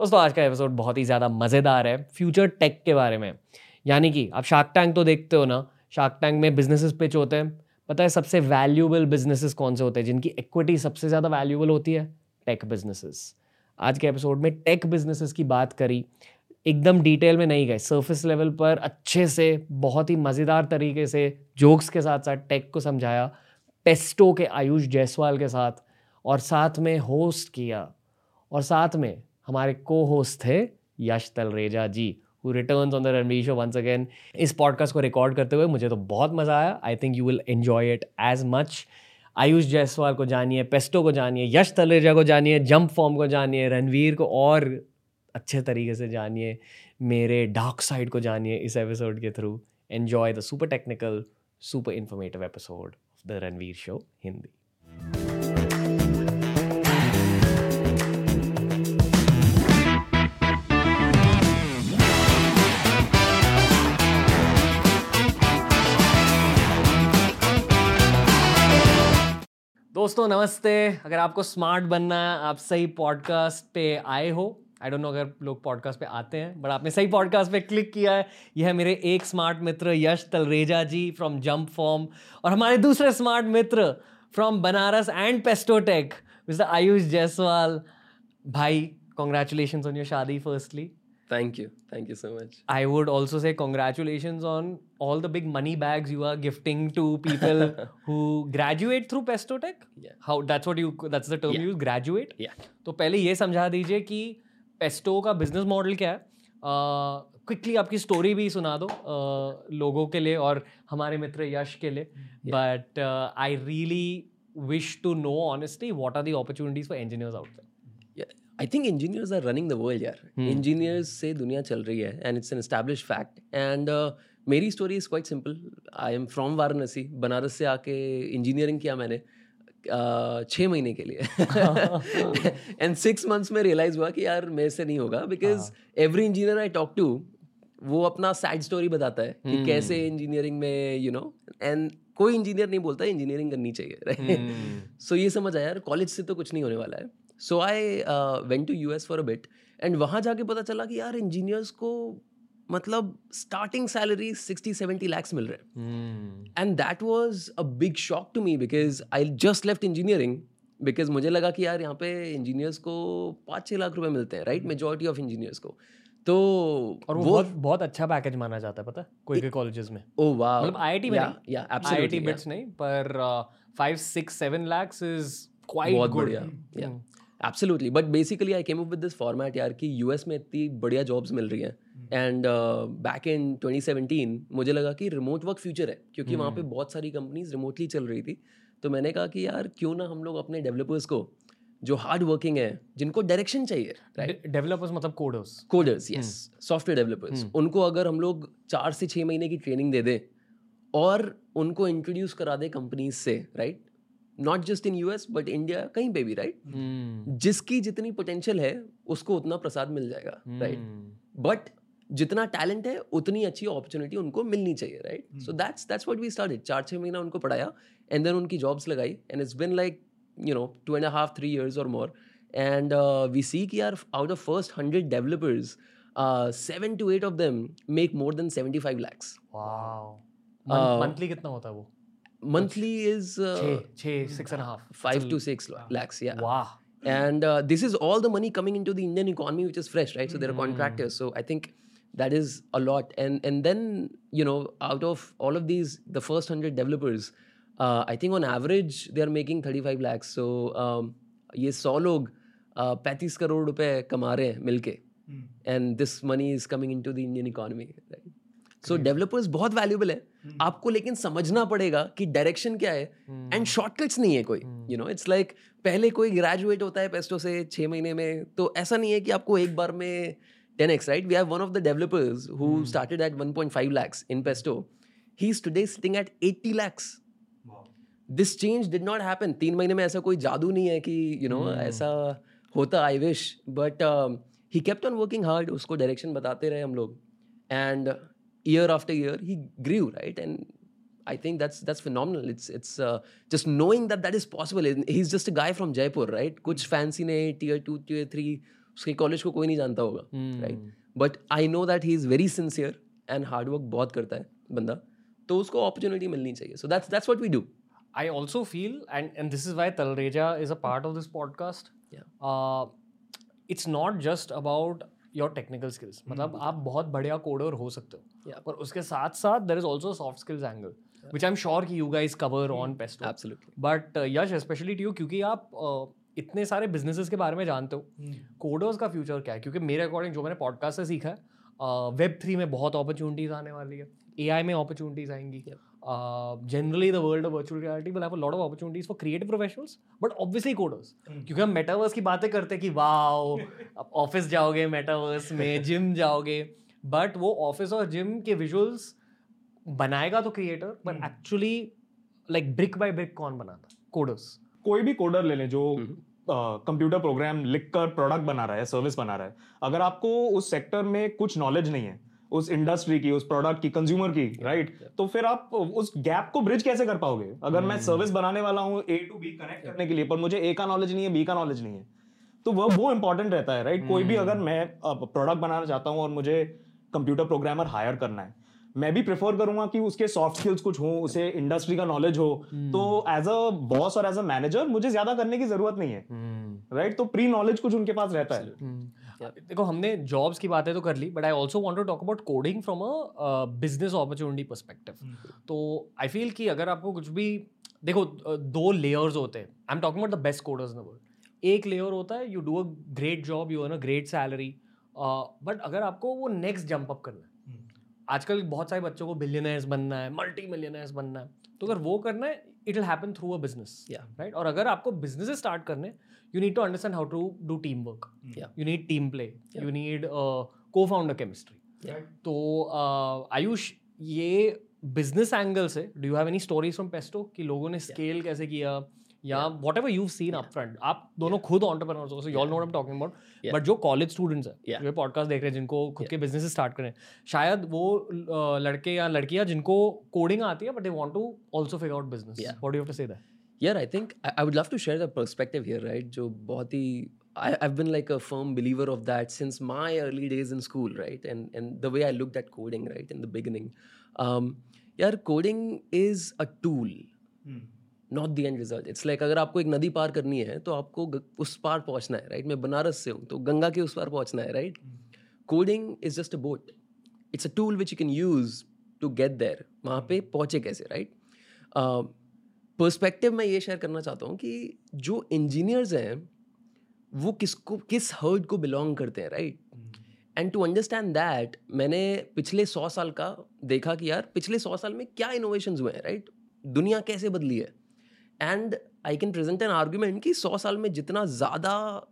दोस्तों आज का एपिसोड बहुत ही ज़्यादा मज़ेदार है फ्यूचर टेक के बारे में। यानी कि आप शार्क टैंक तो देखते हो ना शार्क टैंक में बिजनेसेस पिच होते हैं। पता है सबसे वैल्यूबल बिजनेसेस कौन से होते हैं, जिनकी इक्विटी सबसे ज़्यादा वैल्यूबल होती है? टेक बिजनेसेस आज के एपिसोड में टेक बिजनेसेस की बात करी, एकदम डिटेल में नहीं गए सरफेस लेवल पर अच्छे से, बहुत ही मज़ेदार तरीके से जोक्स के साथ साथ टेक को समझाया पेस्टो के आयुष जायसवाल के साथ, और साथ में होस्ट किया, और साथ में हमारे को होस्ट थे Yash Talreja ji who returns on the Ranveer Show once again इस पॉडकास्ट को रिकॉर्ड करते हुए मुझे तो बहुत मज़ा आया. I think you will enjoy it as much Ayush Jaiswal को जानिए पेस्टो को जानिए, यश तलरेजा को जानिए जंप फॉर्म को जानिए रणवीर को और अच्छे तरीके से जानिए, मेरे डार्क साइड को जानिए इस एपिसोड के through enjoy the super technical super informative episode of the Ranveer Show Hindi दोस्तों, नमस्ते। अगर आपको स्मार्ट बनना है, आप सही पॉडकास्ट पे आए हो आई डोंट नो अगर लोग पॉडकास्ट पे आते हैं बट आपने सही पॉडकास्ट पे क्लिक किया है, यह है मेरे एक smart Mitra, Yash Talreja ji from Jump Form और हमारे दूसरे smart Mitra from Banaras and Pestotech mister Ayush Jaiswal. भाई कॉन्ग्रेचुलेशन ऑन योर शादी firstly Thank you. Thank you so much. I would also say congratulations on all the big money bags you are gifting to people who graduate through Pestotech. Yeah. How that's what you that's the term Yeah. you use graduate. Yeah. तो पहले ये समझा दीजिए कि pesto का business model क्या है quickly आपकी स्टोरी भी सुना दो uh, लोगों के लिए और हमारे मित्र यश के लिए but I really wish to know honestly what are the opportunities for engineers out there Yeah. Think engineers are running running the world, यार. Engineers से दुनिया चल रही है and it's an established fact And uh, मेरी story is quite simple I am from Varanasi. Banaras से आके engineering किया मैंने uh, छः महीने के लिए एंड सिक्स मंथ्स में रियलाइज़ हुआ कि यार मेरे से नहीं होगा because every engineer I talk to वो अपना सैड स्टोरी बताता है कि कैसे इंजीनियरिंग में यू नो एंड कोई इंजीनियर नहीं बोलता इंजीनियरिंग करनी चाहिए राइट सो ये समझ आया यार कॉलेज से तो कुछ नहीं होने वाला है so I went to U S for a bit and वहाँ जाके पता चला कि यार इंजीनियर्स को मतलब starting salary sixty seventy lakhs मिल रहे हैं। And that was a big shock to me because I just left engineering because मुझे लगा कि यार यहाँ पे इंजीनियर्स को पाँच छः लाख रुपए मिलते हैं राइट मेजोरिटी ऑफ़ इंजीनियर्स को। तो और वो वो बहुत बहुत अच्छा पैकेज माना जाता है पता कोई के कॉलेजेस में। ओ वाह मतलब आईआईटी में नहीं। या आईआईटी बिट्स नहीं पर five six seven lakhs is quite good या absolutely but basically I came up with this format यार कि यूएस में इतनी बढ़िया जॉब्स मिल रही हैं. एंड बैक इन 2017 मुझे लगा कि रिमोट वर्क फ्यूचर है क्योंकि वहाँ पे बहुत सारी कंपनीज़ रिमोटली चल रही थी. तो मैंने कहा कि यार क्यों ना हम लोग अपने डेवलपर्स को जो हार्ड वर्किंग है जिनको डायरेक्शन चाहिए राइट डेवलपर्स मतलब coders coders yes software developers उनको अगर हम लोग चार से छः महीने की ट्रेनिंग दे दें और उनको इंट्रोड्यूस करा दे कंपनीज़ से right not just in US but India कहीं पे भी राइट right? जिसकी जितनी पोटेंशियल है उसको उतना प्रसाद मिल जाएगा राइट बट जितना टैलेंट है उतनी अच्छी अपॉर्चुनिटी उनको मिलनी चाहिए right so that's that's what we started चार छः महीना उनको पढ़ाया एंड देन उनकी जॉब्स लगाई and it's been like you know two and a half three years or more. And uh, we see ki yaar, out of first 100 developers uh, seven to eight of them make more than 75 lakhs. Wow monthly कितना होता है वो? monthly is uh, छः छः six and half five to six lakhs yeah वाह and uh, this is all the money coming into the indian economy which is fresh right so there are contractors so i think that is a lot and and then you know out of all of these the first 100 developers uh, i think on average they are making 35 lakhs so um, ये सौ लोग पैंतीस करोड़ रुपए कमा रहे हैं मिलके and this money is coming into the Indian economy right so developers बहुत वैल्यूबल है आपको लेकिन समझना पड़ेगा कि डायरेक्शन क्या है एंड शॉर्टकट्स नहीं है कोई यू नो इट्स लाइक पहले कोई ग्रेजुएट होता है पेस्टो से छः महीने में तो ऐसा नहीं है कि आपको एक बार में 10x right? We have one of the developers who started at 1.5 lakhs in pesto. He's today sitting at 80 lakhs. This change did not happen तीन महीने में ऐसा कोई जादू नहीं है कि यू नो ऐसा होता I wish but he kept on working hard उसको डायरेक्शन बताते रहे हम लोग. And year after year he grew right and I think that's that's phenomenal. It's it's uh, just knowing that that is possible. He's just a guy from Jaipur, right? कुछ fancy ने tier two, tier three उसके college को कोई नहीं जानता होगा Hmm. Right but I know that he is very sincere and hard work बहुत करता है बंदा तो उसको अपॉर्चुनिटी मिलनी चाहिए so that's that's what we do I also feel, and and this is why Talreja is a part of this podcast. Yeah. Uh, it's not just about your technical skills. मतलब आप बहुत बढ़िया coder हो सकते हो Hmm. Yeah. पर उसके साथ साथ there is also a soft skills angle, which I'm sure कि you guys cover on Pesto. Absolutely but Yash specially to you क्योंकि आप uh, इतने सारे बिजनेसेस के बारे में जानते हो कोडर्स का फ्यूचर क्या है? क्योंकि मेरे अकॉर्डिंग जो मैंने पॉडकास्ट से सीखा है वेब थ्री में बहुत अपॉर्चुनिटीज़ आने वाली है ए आई में अपॉर्चुनिटीज़ आएँगी generally the world of virtual reality will have a lot of opportunities for creative professionals but obviously coders क्योंकि हम मेटावर्स की बातें करते हैं कि वाओ ऑफ़िस जाओगे मेटावर्स में जिम जाओगे. बट वो ऑफ़िस और जिम के विजुअल्स बनाएगा तो creator but actually like brick by brick कौन बनाता? कोडर्स कोई भी कोडर ले लें जो कंप्यूटर प्रोग्राम लिखकर प्रोडक्ट बना रहा है सर्विस बना रहा है। अगर आपको उस सेक्टर में कुछ नॉलेज नहीं है उस इंडस्ट्री की उस प्रोडक्ट की कंज्यूमर की राइट right? तो फिर आप उस गैप को ब्रिज कैसे कर पाओगे? अगर मैं सर्विस बनाने वाला हूँ ए टू बी कनेक्ट करने के लिए पर मुझे ए का नॉलेज नहीं है बी का नॉलेज नहीं है तो वह वो इंपॉर्टेंट रहता है राइट right? कोई भी अगर मैं प्रोडक्ट बनाना चाहता हूँ और मुझे कंप्यूटर प्रोग्रामर हायर करना है। मैं भी प्रेफर करूँगा कि उसके सॉफ्ट स्किल्स कुछ हो उसे इंडस्ट्री का नॉलेज हो। तो एज अ बॉस और एज अ मैनेजर मुझे ज़्यादा करने की ज़रूरत नहीं है। राइट तो प्री नॉलेज कुछ उनके पास रहता है। देखो हमने जॉब्स की बातें तो कर ली but I also want to talk about coding from a business opportunity perspective तो आई फील कि अगर आपको कुछ भी देखो दो लेयर्स होते हैं। I am talking about the best coders in the world एक लेयर होता है you do a great job you earn a great salary but अगर आपको वो नेक्स्ट जंप अप करना है। आजकल बहुत सारे बच्चों को बिलियनर्स बनना है मल्टी मिलियनर्स बनना है। तो अगर वो करना है it will happen through a business right और अगर आपको बिज़नेस स्टार्ट करने you need to understand how to do team work you need team play you need cofounder chemistry तो आयुष ये बिज़नेस एंगल से do you have any stories from Pesto कि लोगों ने स्केल कैसे किया? या whatever you seen up front आप दोनों खुद ऑन्टरप्रेन्योर्स हो so you all know I am talking about but जो कॉलेज स्टूडेंट्स हैं जो पॉडकास्ट देख रहे हैं जिनको खुद के बिज़नेस स्टार्ट करें शायद वो लड़के या लड़कियाँ जिनको कोडिंग आती है but they want to also figure out business. What do you have to say that यार I think I would love to share the perspective here right जो बहुत ही I, I've been like a firm believer of that since my early days in school, right? And and the way I looked at coding, right, in the beginning. Um, yeah, coding is a tool, not the end result. It's like अगर आपको एक नदी पार करनी है तो आपको उस पार पहुँचना है, right? मैं बनारस से हूँ तो गंगा के उस पार पहुँचना है, right coding is just a boat it's a tool which you can use to get there. वहाँ पे पहुँचे कैसे? Uh, पर्सपेक्टिव मैं ये शेयर करना चाहता हूँ कि जो इंजीनियर्स हैं वो किसको किस हर्ड को बिलोंग करते हैं right and to understand that मैंने पिछले सौ साल का देखा कि यार पिछले सौ साल में क्या इनोवेशन हुए हैं राइट दुनिया कैसे बदली है and I can present an argument कि सौ साल में जितना ज़्यादा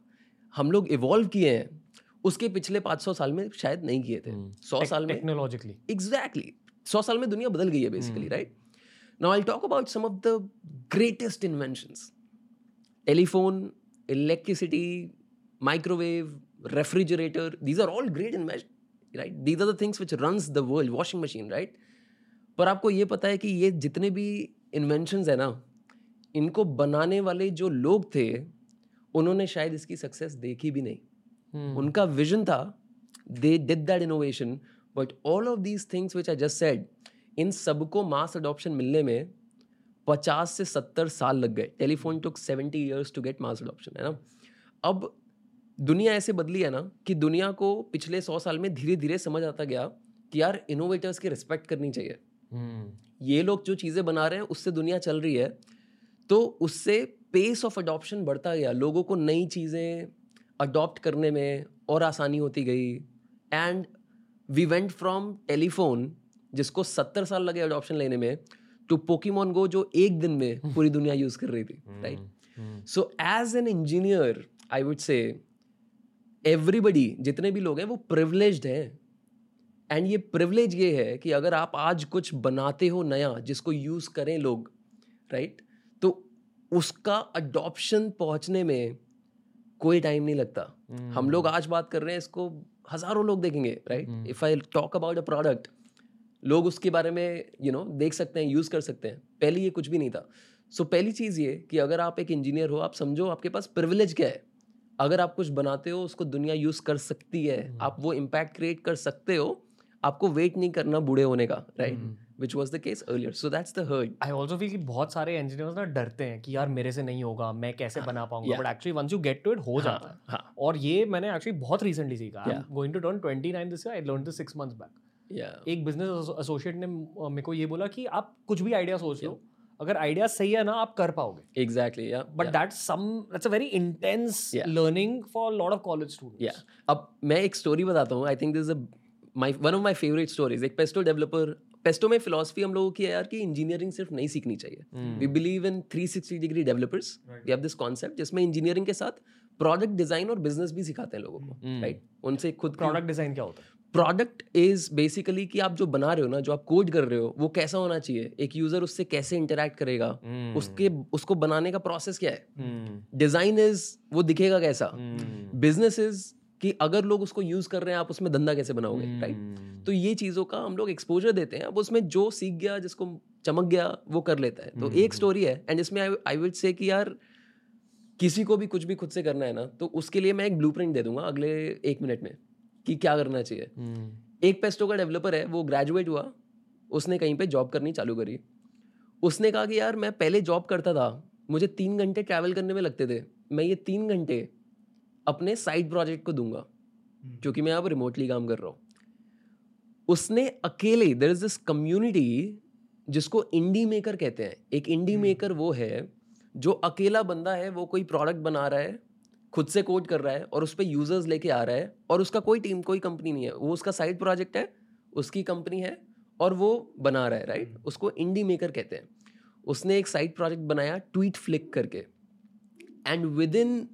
हम लोग इवॉल्व किए हैं उसके पिछले पाँच सौ साल में शायद नहीं किए थे। सौ साल में टेक्नोलॉजिकली एग्जैक्टली सौ साल में दुनिया बदल गई है basically right now I talk about some of the greatest inventions telephone electricity microwave refrigerator these are all great invention right these are the things which runs the world washing machine right पर आपको ये पता है कि ये जितने भी inventions है ना इनको बनाने वाले जो लोग थे उन्होंने शायद इसकी सक्सेस देखी भी नहीं। hmm. उनका विजन था they did that innovation but all of these things which I just said in सबको मास अडॉप्शन मिलने में पचास से सत्तर साल लग गए। Telephone took seventy years to get mass adoption है ना? अब दुनिया ऐसे बदली है ना कि दुनिया को पिछले सौ साल में धीरे धीरे समझ आता गया कि यार इनोवेटर्स की रिस्पेक्ट करनी चाहिए। hmm. ये लोग जो चीज़ें बना रहे हैं उससे दुनिया चल रही है। तो उससे पेस ऑफ़ अडॉप्शन बढ़ता गया। लोगों को नई चीज़ें अडॉप्ट करने में और आसानी होती गई। And we went from telephone जिसको सत्तर साल लगे अडॉप्शन लेने में टू पोकीमोन गो जो एक दिन में पूरी दुनिया यूज़ कर रही थी right so as an engineer I would say everybody जितने भी लोग हैं वो प्रिवलेज्ड हैं। एंड ये प्रिवलेज ये है कि अगर आप आज कुछ बनाते हो नया जिसको यूज़ करें लोग राइट उसका अडॉप्शन पहुँचने में कोई टाइम नहीं लगता। Mm. हम लोग आज बात कर रहे हैं इसको हज़ारों लोग देखेंगे right if I talk about a product लोग उसके बारे में यू you नो know, देख सकते हैं यूज़ कर सकते हैं। पहले ये कुछ भी नहीं था। सो so, पहली चीज़ ये कि अगर आप एक इंजीनियर हो आप समझो आपके पास प्रिविलेज क्या है। अगर आप कुछ बनाते हो उसको दुनिया यूज़ कर सकती है। Mm. आप वो इम्पैक्ट क्रिएट कर सकते हो आपको वेट नहीं करना बूढ़े होने का right which was the case earlier so that's the herd I also feel कि बहुत सारे इंजीनियर्स ना डरते हैं कि यार मेरे से नहीं होगा मैं कैसे बना पाऊँगा but actually once you get to it हो जाता है। हाँ। और ये मैंने एक्चुअली बहुत रिसेंटली सीखा. Going to turn 29 this I learn this 6 months back एक बिज़नेस एसोसिएट ने मेरे को ये बोला कि आप कुछ भी आइडिया सोच लो अगर आइडिया सही है ना आप कर पाओगे। Exactly but that some that's a very intense learning for lot of college या स्टूडेंट्स अब मैं एक स्टोरी बताता हूँ I think this my one of my favourite stories एक पेस्टो डेवलपर पेस्टो में फिलोसफी हम लोगों की है यार कि इंजीनियरिंग सिर्फ़ नहीं सीखनी चाहिए। We believe in 360 degree developers we have this concept जिसमें इंजीनियरिंग के साथ प्रोडक्ट डिज़ाइन और बिज़नेस भी सिखाते हैं लोगों को राइट right? उनसे खुद प्रोडक्ट डिज़ाइन क्या होता है? प्रोडक्ट इज़ बेसिकली कि आप जो बना रहे हो ना जो आप कोड कर रहे हो वो कैसा होना चाहिए? एक यूज़र उससे कैसे इंटरेक्ट करेगा? उसके उसको बनाने का प्रोसेस क्या है? डिज़ाइन इज़ वो दिखेगा कैसा? बिज़नेस इज़ कि अगर लोग उसको यूज़ कर रहे हैं आप उसमें धंधा कैसे बनाओगे राइट तो ये चीज़ों का हम लोग एक्सपोजर देते हैं। अब उसमें जो सीख गया जिसको चमक गया वो कर लेता है। तो एक स्टोरी है एंड इसमें आई विल से कि यार किसी को भी कुछ भी खुद से करना है ना तो उसके लिए मैं एक ब्लूप्रिंट दे दूँगा अगले एक मिनट में कि क्या करना चाहिए। hmm. एक पेस्टो का डेवलपर है वो ग्रेजुएट हुआ उसने कहीं पे जॉब करनी चालू करी। उसने कहा कि यार मैं पहले जॉब करता था मुझे तीन घंटे ट्रैवल करने में लगते थे। मैं ये तीन घंटे अपने साइड प्रोजेक्ट को दूँगा क्योंकि मैं अब रिमोटली काम कर रहा हूँ। उसने अकेले देर इज़ दिस कम्युनिटी जिसको इंडी मेकर कहते हैं। एक इंडी मेकर वो है जो अकेला बंदा है वो कोई प्रोडक्ट बना रहा है खुद से कोड कर रहा है और उस पर यूज़र्स लेके आ रहा है और उसका कोई टीम कोई कंपनी नहीं है। वो उसका साइड प्रोजेक्ट है उसकी कंपनी है और वो बना रहा है राइट उसको इंडी मेकर कहते हैं। उसने एक साइड प्रोजेक्ट बनाया ट्वीट फ्लिक करके। And with in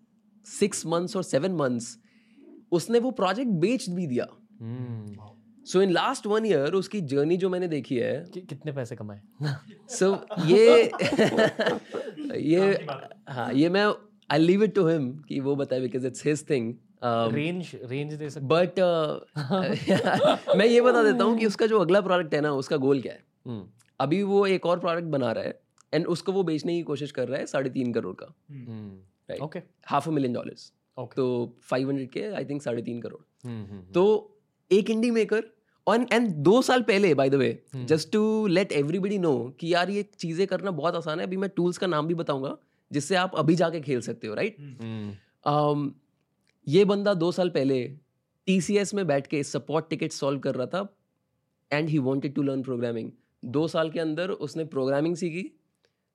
six months और सेवन मंथ्स उसने वो प्रोजेक्ट बेच भी दिया। So in last one year उसकी जर्नी जो मैंने देखी है कि- कितने पैसे कमाए? सो so, ये ये हाँ ये मैं I leave it to him कि वो बताए because it's his thing range range दे सकते बट मैं ये बता देता हूँ कि उसका जो अगला प्रोडक्ट है ना उसका गोल क्या है? हम्म, अभी वो एक और प्रोडक्ट बना रहा है एंड उसको वो बेचने की कोशिश कर रहा है साढ़े तीन करोड़ का। Hmm, Right. Okay half a million dollars okay तो फाइव हंड्रेड के आई थिंक साढ़े तीन करोड़. हम्म, हम्म, तो एक इंडी मेकर और एंड दो साल पहले by the way just to let everybody know कि यार ये चीज़ें करना बहुत आसान है अभी मैं टूल्स का नाम भी बताऊँगा जिससे आप अभी जाके खेल सकते हो राइट हम्म, um, ये बंदा दो साल पहले TCS में बैठ के सपोर्ट टिकट सॉल्व कर रहा था and he wanted to learn programming दो साल के अंदर उसने प्रोग्रामिंग सीखी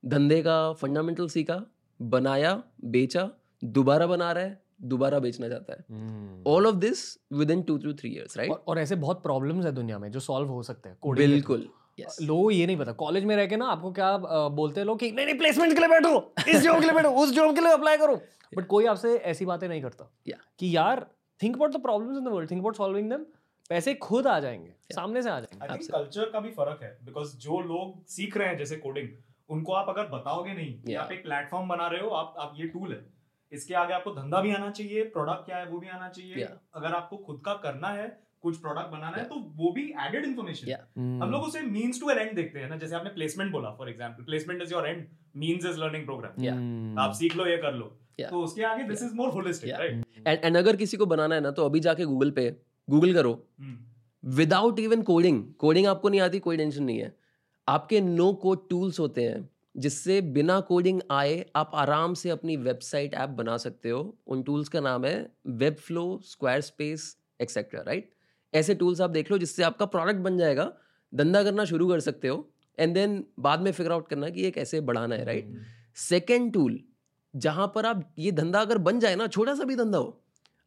धंधे का फंडामेंटल सीखा बनाया बेचा दोबारा बना रहा है दोबारा बेचना चाहता है। All of this within two two three years right और, ऐसे बहुत प्रॉब्लम्स है दुनिया में जो सॉल्व हो सकते हैं coding बिल्कुल yes. लोगों ये नहीं पता कॉलेज में रह के ना आपको क्या बोलते हैं लोग कि नहीं नहीं प्लेसमेंट के लिए बैठो इस जॉब के लिए बैठो उस जॉब के लिए अप्लाई करो बट yeah. कोई आपसे ऐसी बातें नहीं करता Yeah. कि यार think about the problems in the world think about solving them पैसे खुद आ जाएँगे yeah. सामने से आ जाएँगे आई थिंक Absolutely. कल्चर का भी फ़र्क है बिकॉज़ जो लोग सीख रहे हैं जैसे कोडिंग उनको आप अगर बताओगे नहीं कि Yeah. आप एक प्लेटफॉर्म बना रहे हो आप आप ये टूल है इसके आगे आपको धंधा भी आना चाहिए प्रोडक्ट क्या है वो भी आना चाहिए Yeah. अगर आपको खुद का करना है कुछ प्रोडक्ट बनाना yeah. है तो वो भी एडेड इन्फॉर्मेशन Yeah. हम्म। हम लोग उसे मींस टू एन एंड देखते हैं ना जैसे आपने प्लेसमेंट बोला for example placement is your end means is learning program. आप सीख लो ये कर लो Yeah. तो उसके आगे this is more holistic right and and अगर किसी को बनाना है ना तो अभी जाके गूगल पे गूगल करो विदाउट इवन कोडिंग कोडिंग आपको नहीं आती कोई टेंशन नहीं है आपके नो कोड टूल्स होते हैं जिससे बिना कोडिंग आए आप आराम से अपनी वेबसाइट ऐप बना सकते हो। उन टूल्स का नाम है Webflow Squarespace etcetera right ऐसे टूल्स आप देख लो जिससे आपका प्रोडक्ट बन जाएगा धंधा करना शुरू कर सकते हो एंड देन बाद में फिगर आउट करना कि ये कैसे बढ़ाना है राइट सेकेंड टूल जहाँ पर आप ये धंधा अगर बन जाए ना छोटा सा भी धंधा हो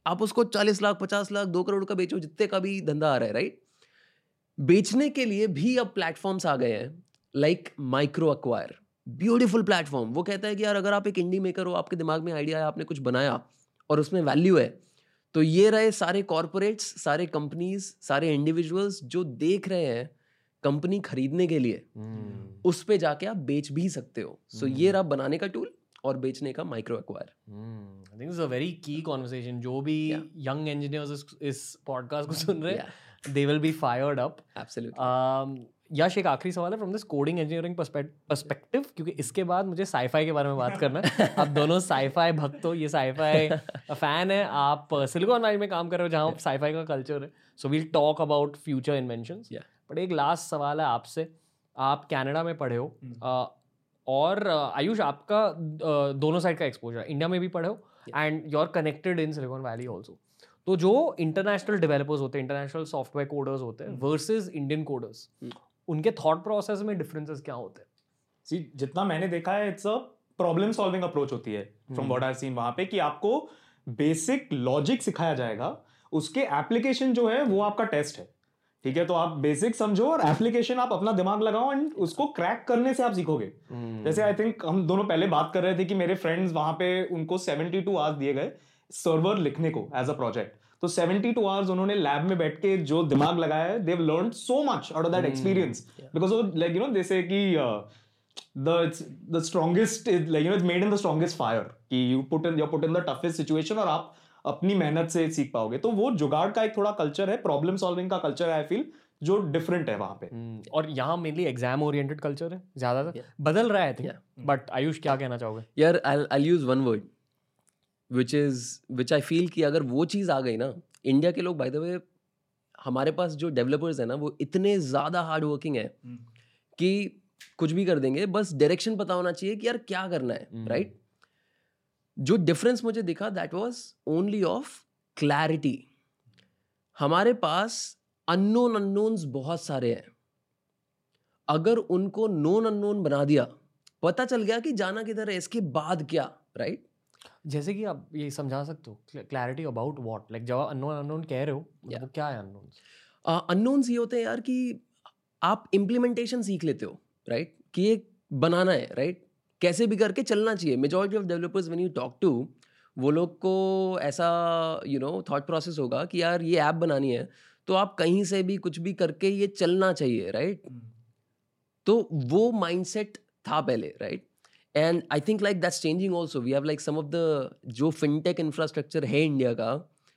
आप उसको चालीस लाख पचास लाख दो करोड़ का बेचो जितने का भी धंधा आ रहा है राइट बेचने के लिए भी अब प्लेटफॉर्म्स आ गए हैं like MicroAcquire beautiful platform वो कहता है कि यार अगर आप एक इंडी मेकर हो आपके दिमाग में आइडिया है आपने कुछ बनाया और उसमें वैल्यू है तो ये रहे सारे कॉरपोरेट्स सारे कंपनीज़ सारे इंडिविजुअल्स जो देख रहे हैं कंपनी खरीदने के लिए। हम्म। उस पर जाके आप बेच भी सकते हो। सो ये रहा बनाने का टूल और बेचने का MicroAcquire I think it's a very key conversation जो भी Yeah. यंग इंजीनियर्स इस, इस पॉडकास्ट को सुन रहे हैं Yeah. They will be fired up absolutely Um, Yash एक आखिरी सवाल है from this coding engineering perspective क्योंकि इसके बाद मुझे साईफाई के बारे में बात करना है। आप दोनों साईफाई भक्त हो ये साईफाई फ़ैन है। आप सिलिकॉन वैली में काम कर रहे हो जहाँ साईफाई का कल्चर है। So we'll talk about future invention but एक लास्ट सवाल है आपसे। आप कैनेडा में पढ़े हो। Uh, और आयुष आपका दोनों साइड का एक्सपोजर इंडिया में भी पढ़े हो। And you are connected in Silicon Valley also तो जो इंटरनेशनल डेवलपर्स होते हैं इंटरनेशनल सॉफ्टवेयर कोडर्स होते हैं वर्सेस इंडियन कोडर्स उनके थॉट प्रोसेस में डिफरेंसेस क्या होते हैं? सी जितना मैंने देखा है it's a problem solving approach होती है फ्रॉम व्हाट आई सीन वहाँ पे कि आपको बेसिक लॉजिक सिखाया जाएगा उसके एप्लीकेशन जो है वो आपका टेस्ट है। ठीक है तो आप बेसिक समझो और एप्लीकेशन आप अपना दिमाग लगाओ एंड उसको क्रैक करने से आप सीखोगे। hmm. जैसे आई थिंक हम दोनों पहले बात कर रहे थे कि मेरे फ्रेंड्स वहाँ पे उनको 72 आवर्स दिए गए सर्वर लिखने को एज अ प्रोजेक्ट तो 72 आवर्स उन्होंने लैब में बैठ के जो दिमाग लगाया है they've learn so much out of that experience because like you know they say कि the the strongest like you know it's made in the strongest fire कि you put in you put in the toughest situation और आप अपनी मेहनत से सीख पाओगे। तो वो जुगाड़ का एक थोड़ा कल्चर है प्रॉब्लम सॉल्विंग का कल्चर है आई फील जो डिफरेंट है वहाँ पे। Hmm. और यहाँ मेनली एग्ज़ाम ओरिएंटेड कल्चर है ज़्यादातर। Yeah. बदल रहा है yeah. बट आयुष क्या कहना चाहोगे? यार I I use one word which is which I feel कि अगर वो चीज़ आ गई ना इंडिया के लोग बाय द वे हमारे पास जो डेवलपर्स है ना वो इतने ज़्यादा हार्ड वर्किंग है hmm. कि कुछ भी कर देंगे बस डायरेक्शन पता होना चाहिए कि यार क्या करना है राइट hmm. जो डिफरेंस मुझे दिखा that was only of clarity हमारे पास अननोन अननोन्स बहुत सारे हैं अगर उनको नोन अननोन बना दिया पता चल गया कि जाना किधर है इसके बाद क्या राइट जैसे कि आप ये समझा सकते हो क्लैरिटी अबाउट व्हाट लाइक जब अननोन अननोन कह रहे हो yeah. वो क्या है अननोन अननोन्स ये होते हैं यार कि आप इम्प्लीमेंटेशन सीख लेते हो राइट right? कि ये बनाना है राइट right? कैसे भी करके चलना चाहिए majority of developers when you talk to वो लोग को ऐसा यू नो थॉट प्रोसेस होगा कि यार ये ऐप बनानी है तो आप कहीं से भी कुछ भी करके ये चलना चाहिए राइट right? mm. तो वो माइंडसेट था पहले right and I think like that's changing also we have like some of the जो फिनटेक इंफ्रास्ट्रक्चर है इंडिया का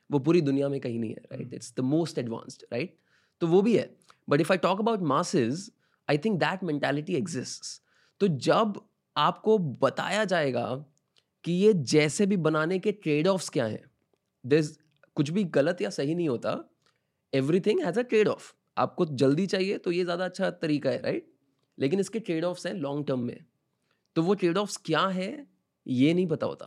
वो पूरी दुनिया में कहीं नहीं है right it's the most advanced right तो वो भी है. But if I talk about masses I think that mentality exist तो जब आपको बताया जाएगा कि ये जैसे भी बनाने के ट्रेड ऑफ्स क्या हैं दिस कुछ भी गलत या सही नहीं होता everything has a trade off आपको जल्दी चाहिए तो ये ज़्यादा अच्छा तरीका है राइट right? लेकिन इसके ट्रेड ऑफ्स हैं लॉन्ग टर्म में. तो वो ट्रेड ऑफ्स क्या है ये नहीं पता होता।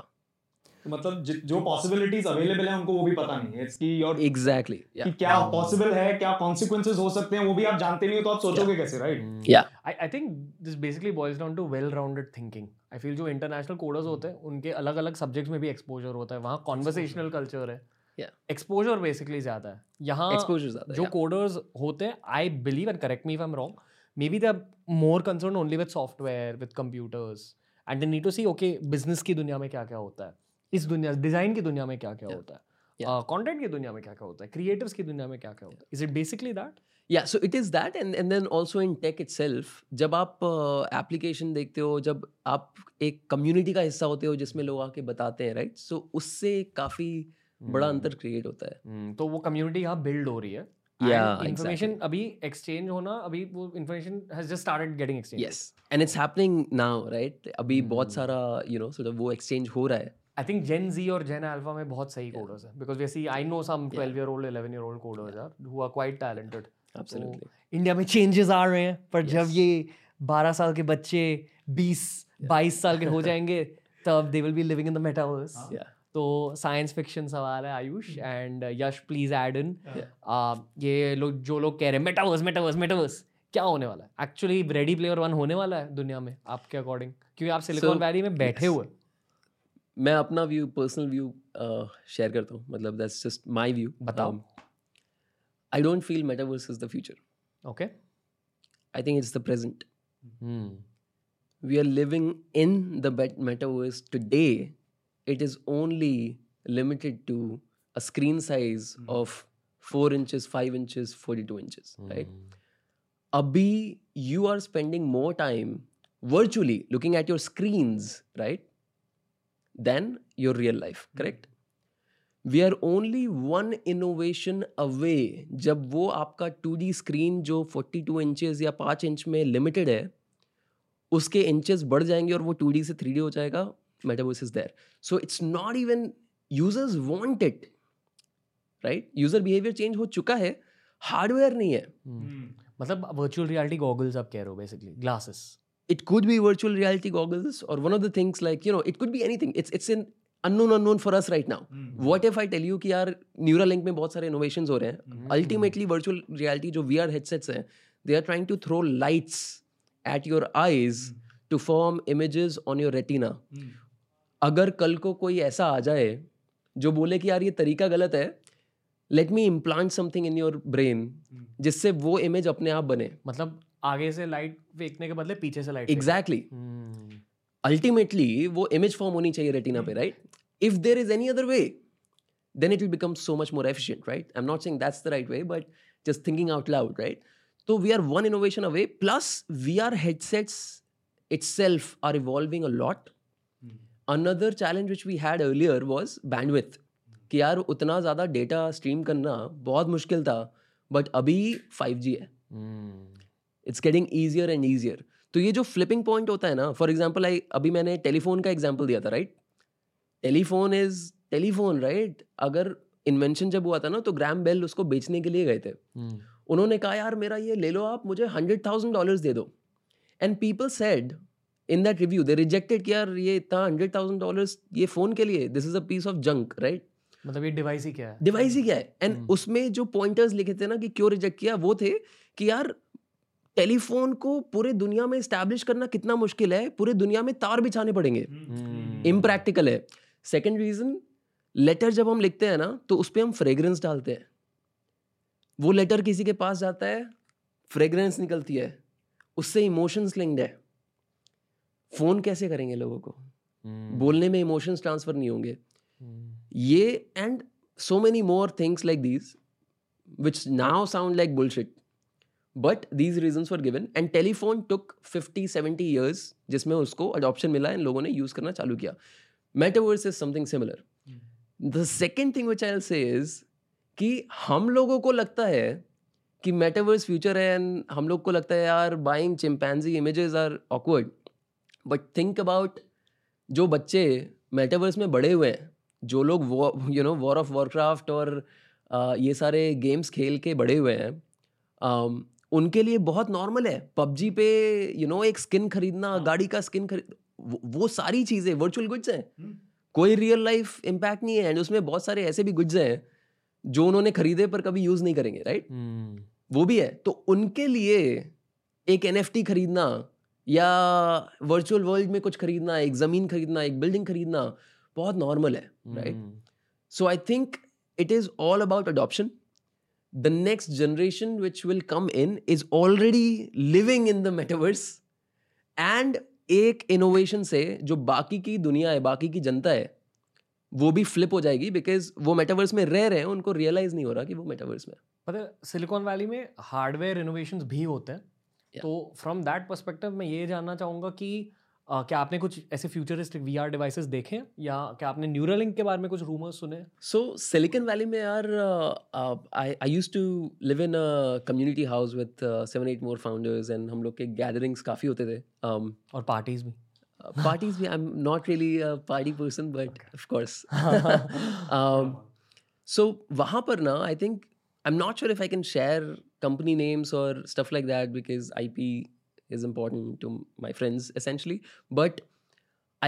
तो मतलब जो पॉसिबिलिटीज अवेलेबल है उनको वो भी पता नहीं है। इसकी और एग्जैक्टली कि क्या पॉसिबल है क्या कॉन्सिक्वेंसेस हो सकते हैं वो भी आप जानते नहीं हो तो आप सोचोगे yeah. कैसे राइट या I I think this basically boils down to well rounded thinking I feel जो इंटरनेशनल कोडर्स होते हैं उनके अलग अलग सब्जेक्ट्स में भी एक्सपोजर होता है। वहाँ कॉन्वर्सेशनल कल्चर है। एक्सपोजर बेसिकली ज़्यादा है। यहाँ एक्सपोजर जो कोडर्स होते हैं I believe and correct me if I am wrong maybe they more concern only with software with computers and they need to see okay business की दुनिया में क्या क्या होता है? इस दुनिया डिज़ाइन की दुनिया में क्या क्या होता है? कंटेंट की दुनिया में क्या क्या होता है? क्रिएटिव्स की दुनिया में क्या क्या होता है? इज़ इट बेसिकली दैट या so it is that and and then also in tech itself जब आप एप्लीकेशन uh, देखते हो जब आप एक कम्युनिटी का हिस्सा होते हो जिसमें लोग आके बताते हैं राइट सो so, उससे काफ़ी बड़ा अंतर क्रिएट hmm. होता है। Hmm. तो वो कम्युनिटी यहाँ बिल्ड हो रही है। इन्फॉर्मेशन अभी एक्सचेंज होना अभी वो information has just started getting exchange yes and it's happening now right अभी बहुत. सारा यू नो सॉर्ट ऑफ़ वो एक्सचेंज हो रहा है। आई थिंक जेन जी और जेन अल्फ़ा में बहुत सही कोडर्स हैं because we see I know some 12 year old 11 year old coders are who are quite talented absolutely India में चेंजेस आ रहे हैं पर जब ये 12 साल के बच्चे 20 22 साल के हो जाएँगे तब they will be living in the metaverse तो साइंस फिक्शन सवाल है Ayush and Yash please add in ये लोग जो लोग कह रहे हैं मेटावर्स मेटावर्स मेटावर्स क्या होने वाला है? एक्चुअली रेडी प्लेयर वन होने वाला है दुनिया में आपके अकॉर्डिंग क्योंकि आप सिलिकॉन वैली में बैठे हुए मैं अपना व्यू पर्सनल व्यू शेयर करता हूँ मतलब दैट्स जस्ट माय व्यू बताओ। I don't feel metaverse is the future okay I think it's the present we are living in the metaverse today it is only limited to a screen size mm. of 4 inches 5 inches 42 inches mm. right abhi you are spending more time virtually looking at your screens right than your real life, correct? We are only one innovation away जब वो आपका two D screen जो forty two inches या पाँच inch में limited है उसके inches बढ़ जाएँगे और वो टू डी से थ्री डी हो जाएगा metaverse is there so it's not even users want it right user behaviour change हो चुका है हार्डवेयर नहीं है मतलब वर्चुअल रियलिटी गॉगल्स आप कह रहे हो basically glasses it could be virtual reality goggles or one of the things like you know it could be anything it's it's an unknown unknown for us right now what if i tell you कि यार Neuralink में बहुत सारे innovations हो रहे हैं ultimately virtual reality जो VR headsets हैं they are trying to throw lights at your eyes to form images on your retina अगर कल को कोई ऐसा आ जाए जो बोले कि यार ये तरीका गलत है let me implant something in your brain जिससे वो इमेज अपने आप बने। मतलब आगे से लाइट फेंकने के बदले पीछे से लाइट एग्जैक्टली अल्टीमेटली वो इमेज फॉर्म होनी चाहिए रेटिना पे right if there is any other way then it will become so much more efficient right I am not saying that's the right way but just thinking out loud right तो we are one innovation away plus we are headsets itself are evolving a lot another challenge which we had earlier was bandwidth. कि यार उतना ज़्यादा data stream करना बहुत मुश्किल था but अभी फाइव जी है। It's getting easier and easier तो ये जो फ्लिपिंग पॉइंट होता है ना फॉर एग्ज़ाम्पल आई अभी मैंने टेलीफोन का एग्ज़ाम्पल दिया था right telephone is telephone right अगर इन्वेंशन जब हुआ था ना तो ग्राम बेल उसको बेचने के लिए गए थे। उन्होंने कहा यार मेरा ये ले लो आप मुझे हंड्रेड थाउज़ेंड डॉलर दे दो। And people said in that review they rejected कि यार ये इतना हंड्रेड थाउज़ेंड डॉलर ये फ़ोन के लिए this is a piece of junk right मतलब ये डिवाइस ही क्या है? डिवाइस ही क्या है? And hmm. उसमें जो पॉइंटर्स लिखे थे ना कि क्यों रिजेक्ट किया वो थे कि यार टेलीफोन को पूरे दुनिया में स्टैब्लिश करना कितना मुश्किल है पूरे दुनिया में तार बिछाने पड़ेंगे। इम्प्रैक्टिकल है। सेकेंड रीजन लेटर जब हम लिखते हैं ना तो उस पर हम फ्रेग्रेंस डालते हैं। वो लेटर किसी के पास जाता है फ्रेग्रेंस निकलती है। उससे इमोशंस लिंक्ड है। फ़ोन कैसे करेंगे लोगों को? Hmm. बोलने में इमोशंस ट्रांसफ़र नहीं होंगे। Hmm. ये and so many more things like these which now sound like bullshit but these reason for given and telephone took fifty seventy years जिसमें उसको अडॉप्शन मिला इन लोगों ने यूज़ करना चालू किया। Metaverse is something similar the second thing which I say is कि हम लोगों को लगता है कि मेटावर्स फ्यूचर है एंड हम लोग को लगता है यार buying chimpanzee images are awkward but think about जो बच्चे मेटावर्स में बड़े हुए हैं जो लोग वो you know war of Warcraft और uh, ये सारे गेम्स खेल के बड़े हुए हैं um, उनके लिए बहुत नॉर्मल है। पबजी पे यू you नो know, एक स्किन खरीदना गाड़ी का स्किन खरीद वो, वो सारी चीज़ें वर्चुअल गुड्स हैं। कोई रियल लाइफ इम्पैक्ट नहीं है। एंड उसमें बहुत सारे ऐसे भी गुड्स हैं जो उन्होंने खरीदे पर कभी यूज़ नहीं करेंगे राइट हम्म। वो भी है। तो उनके लिए एक एन खरीदना या वर्चुअल वर्ल्ड में कुछ खरीदना एक ज़मीन खरीदना एक बिल्डिंग खरीदना बहुत नॉर्मल है right so I think it is all about adoption. The next generation which will come in is already living in the metaverse. And एक इनोवेशन से जो बाकी की दुनिया है बाकी की जनता है वो भी फ्लिप हो जाएगी बिकॉज़ वो मेटावर्स में रह रहे हैं उनको रियलाइज़ नहीं हो रहा कि वो मेटावर्स में। पता है सिलिकॉन वैली में हार्डवेयर इनोवेशंस भी होते हैं. तो फ्रॉम दैट परस्पेक्टिव मैं ये जानना चाहूँगा कि Uh, क्या आपने कुछ ऐसे फ्यूचरिस्टिक वी आर डिवाइसेज देखे? या क्या आपने न्यूरलिंग के बारे में कुछ रूमर्स सुने? सो सिलिकॉन वैली में यार I I use to live in a community house with seven eight more founders and हम लोग के गैदरिंग्स काफ़ी होते थे um, और पार्टीज़ भी। पार्टीज़ भी I am not really party person but of course so वहाँ पर ना I think I am not sure if I can share company names or stuff like that because ip is important to my friends essentially but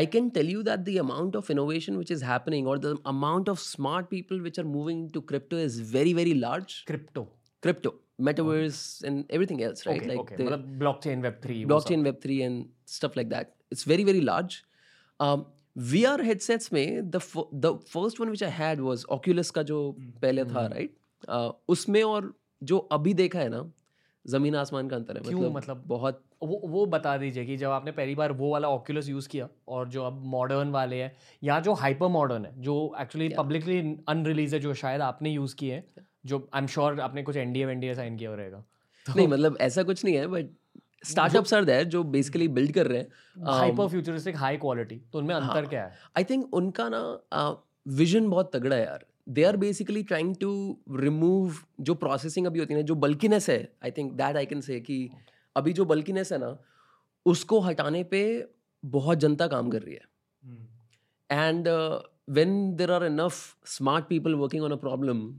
i can tell you that the amount of innovation which is happening or the amount of smart people which are moving to crypto is very very large crypto crypto metaverse and everything else right okay like okay the- मतलब blockchain web 3 blockchain web 3 and stuff like that it's very very large um, vr headsets में the f- the first one which i had was oculus का जो पहले था right uh, उसमें और जो अभी देखा है ना ज़मीन आसमान का अंतर है क्यों? मतलब? मतलब बहुत वो वो बता दीजिए कि जब आपने पहली बार वो वाला ऑक्यूलस यूज़ किया और जो अब मॉडर्न वाले हैं या जो हाइपर मॉडर्न है जो एक्चुअली पब्लिकली अनरिलीज है जो शायद आपने यूज़ किए हैं जो आई एम श्योर आपने कुछ एनडीए वेंडीए साइन किया रहेगा। तो नहीं मतलब ऐसा कुछ नहीं है बट स्टार्टअप्स आर देयर जो बेसिकली बिल्ड कर रहे हैं हाइपर फ्यूचरिस्टिक हाई क्वालिटी तो उनमें अंतर क्या है? आई थिंक उनका ना विजन बहुत तगड़ा है यार। They are basically trying to remove जो प्रोसेसिंग अभी होती है ना जो बल्किनेस है I think that I can say कि अभी जो बल्किनेस है ना उसको हटाने पे बहुत जनता काम कर रही है and when there are enough smart people working on a problem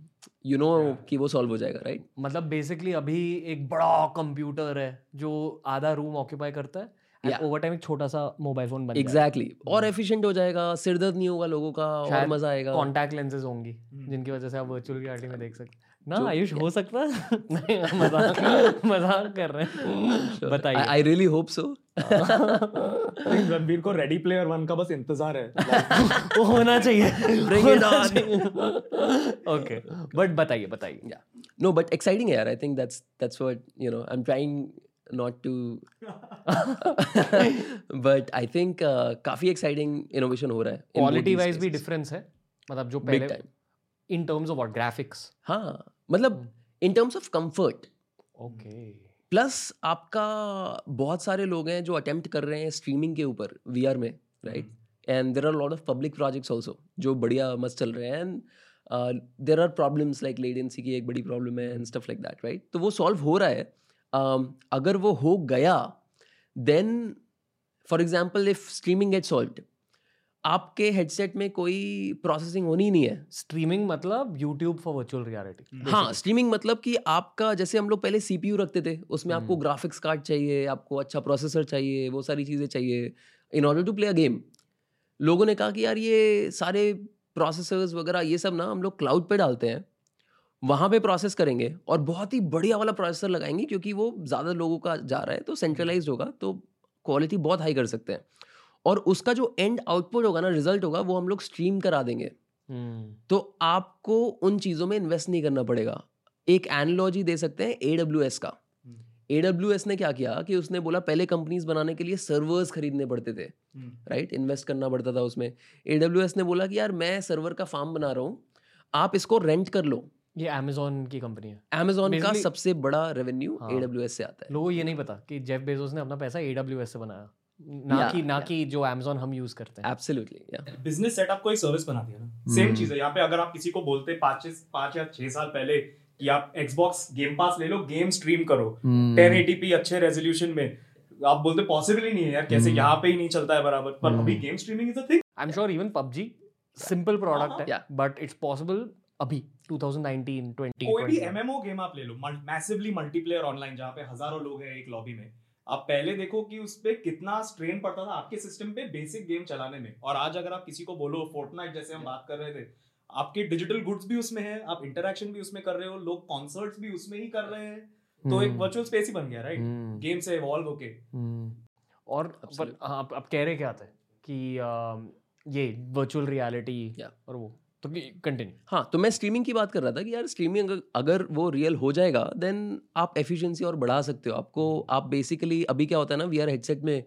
you know कि वो सॉल्व हो जाएगा राइट right? मतलब बेसिकली अभी एक बड़ा कंप्यूटर है जो आधा रूम ऑक्यूपाई करता है. ओवर टाइम एक छोटा सा मोबाइल फ़ोन बन जाएगा। एग्जैक्टली और एफिशिएंट हो जाएगा सिर दर्द नहीं होगा लोगों का और मज़ा आएगा। कॉन्टैक्ट लेंसेज होंगी जिनकी वजह से आप वर्चुअल रियलिटी में देख सकते ना आयुष हो सकता है? मज़ाक मज़ाक कर रहे हैं। बताइए। I really hope so Ranbir को रेडी प्लेयर वन का बस इंतज़ार है। वो होना चाहिए। ओके बट बताइए बताइए। Yeah. No but exciting yaar i think that's that's what you know i'm trying not to but i think uh, काफ़ी exciting innovation हो रहा है क्वालिटी वाइज भी. डिफरेंस है। मतलब जो पहले in terms of what graphics हाँ मतलब in terms of comfort. Okay plus आपका बहुत सारे लोग हैं जो अटेम्प्ट कर रहे हैं स्ट्रीमिंग के ऊपर वीआर में right and there are lot of public projects also जो बढ़िया मस्त चल रहे हैं। And there are problems like latency की एक बड़ी प्रॉब्लम है and stuff like that right तो वो सॉल्व हो रहा है। अगर वो हो गया then for example if streaming get solve आपके हेडसेट में कोई प्रोसेसिंग होनी ही नहीं है। स्ट्रीमिंग मतलब यूट्यूब फॉर वर्चुअल रियलिटी हाँ स्ट्रीमिंग मतलब कि आपका जैसे हम लोग पहले सीपीयू रखते थे उसमें आपको। ग्राफिक्स कार्ड चाहिए आपको अच्छा प्रोसेसर चाहिए वो सारी चीज़ें चाहिए in order to play a game लोगों ने कहा कि यार ये सारे प्रोसेसर्स वगैरह ये सब ना हम लोग क्लाउड पे डालते हैं। वहाँ पे प्रोसेस करेंगे और बहुत ही बढ़िया वाला प्रोसेसर लगाएँगे क्योंकि वो ज़्यादा लोगों का जा रहा है तो सेंट्रलाइज होगा तो क्वालिटी बहुत हाई कर सकते हैं। और उसका जो एंड आउटपुट होगा ना रिज़ल्ट होगा वो हम लोग स्ट्रीम करा देंगे। हम्म, तो आपको उन चीज़ों में इन्वेस्ट नहीं करना पड़ेगा। एक एनोलॉजी दे सकते हैं ए डब्ल्यू एस का। ए डब्ल्यू एस ने क्या किया कि उसने बोला पहले कंपनीज़ बनाने के लिए सर्वर्स खरीदने पड़ते थे राइट इन्वेस्ट करना पड़ता था उसमें। ए डब्ल्यू एस ने बोला कि यार मैं सर्वर का फार्म बना रहा हूँ आप इसको रेंट कर लो। ये अमेजोन की कंपनी है। अमेजोन का सबसे बड़ा रेवेन्यू हाँ। ए से आता है। लोगों ये नहीं पता कि जेफ बेजोस ने अपना पैसा एडब्ल्यूएस से बनाया। ना Yeah, कि ना yeah. कि जो अमेजोन हम यूज़ करते हैं। एब्सोल्युटली या बिज़नेस सेटअप को एक सर्विस बना दिया ना। सेम चीज़ है। यहाँ पे अगर आप किसी को बोलते पाँच पाँच या छह साल पहले कि आप एक्सबॉक्स गेम पास ले लो गेम स्ट्रीम करो। हम्म। 1080p अच्छे रेजोल्यूशन में। आप बोलते पॉसिबल ही नहीं है यार कैसे यहाँ पे ही नहीं चलता है बराबर। पर अभी game streaming is a thing I am sure even PUBG simple product है बट इट्स पॉसिबल अभी 2019 20 कोई भी एमएमओ गेम आप ले लो मैसिवली मल्टीप्लेयर ऑनलाइन जहाँ पे हज़ारों लोग हैं एक लॉबी में। आप पहले देखो कि उस पे कितना स्ट्रेन पड़ता था आपके सिस्टम पे बेसिक गेम चलाने में। और आज अगर आप किसी को बोलो फोर्टनाइट जैसे हम बात कर रहे थे आपके डिजिटल गुड्स भी उसमें है आप इंटरेक्शन भी उसमें कर रहे हो लोग कॉन्सर्ट्स भी उसमें ही कर रहे हैं। तो एक हम्म, वर्चुअल स्पेस ही बन गया राइट हम्म, गेम से इवॉल्व होके। हम्म। और पर हाँ, आप आप कह रहे क्या थे कि ये वर्चुअल रियलिटी Yeah. और वो? तो कंटिन्यू हाँ तो मैं स्ट्रीमिंग की बात कर रहा था कि यार स्ट्रीमिंग अगर, अगर वो रियल हो जाएगा देन आप एफिशिएंसी और बढ़ा सकते हो। आपको आप बेसिकली अभी क्या होता है ना वी आर हेडसेट में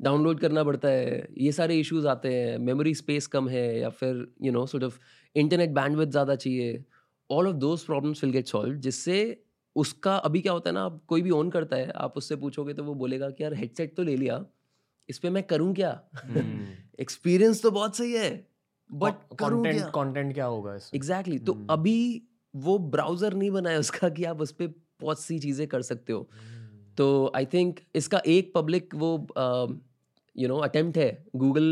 डाउनलोड करना पड़ता है ये सारे इश्यूज़ आते हैं मेमोरी स्पेस कम है या फिर you know sort of internet bandwidth ज़्यादा चाहिए all of those problems will get solve जिससे उसका अभी क्या होता है ना आप कोई भी ऑन करता है आप उससे पूछोगे तो वो बोलेगा कि यार हेडसेट तो ले लिया इस पर मैं करूँ क्या? एक्सपीरियंस तो बहुत सही है। बट कंटेंट कंटेंट क्या होगा एग्जैक्टली exactly. तो हम्म। अभी वो ब्राउज़र नहीं बना है उसका कि आप उस पर बहुत सी चीज़ें कर सकते हो हम्म। तो आई थिंक इसका एक पब्लिक वो यू नो अटेम्प्ट है गूगल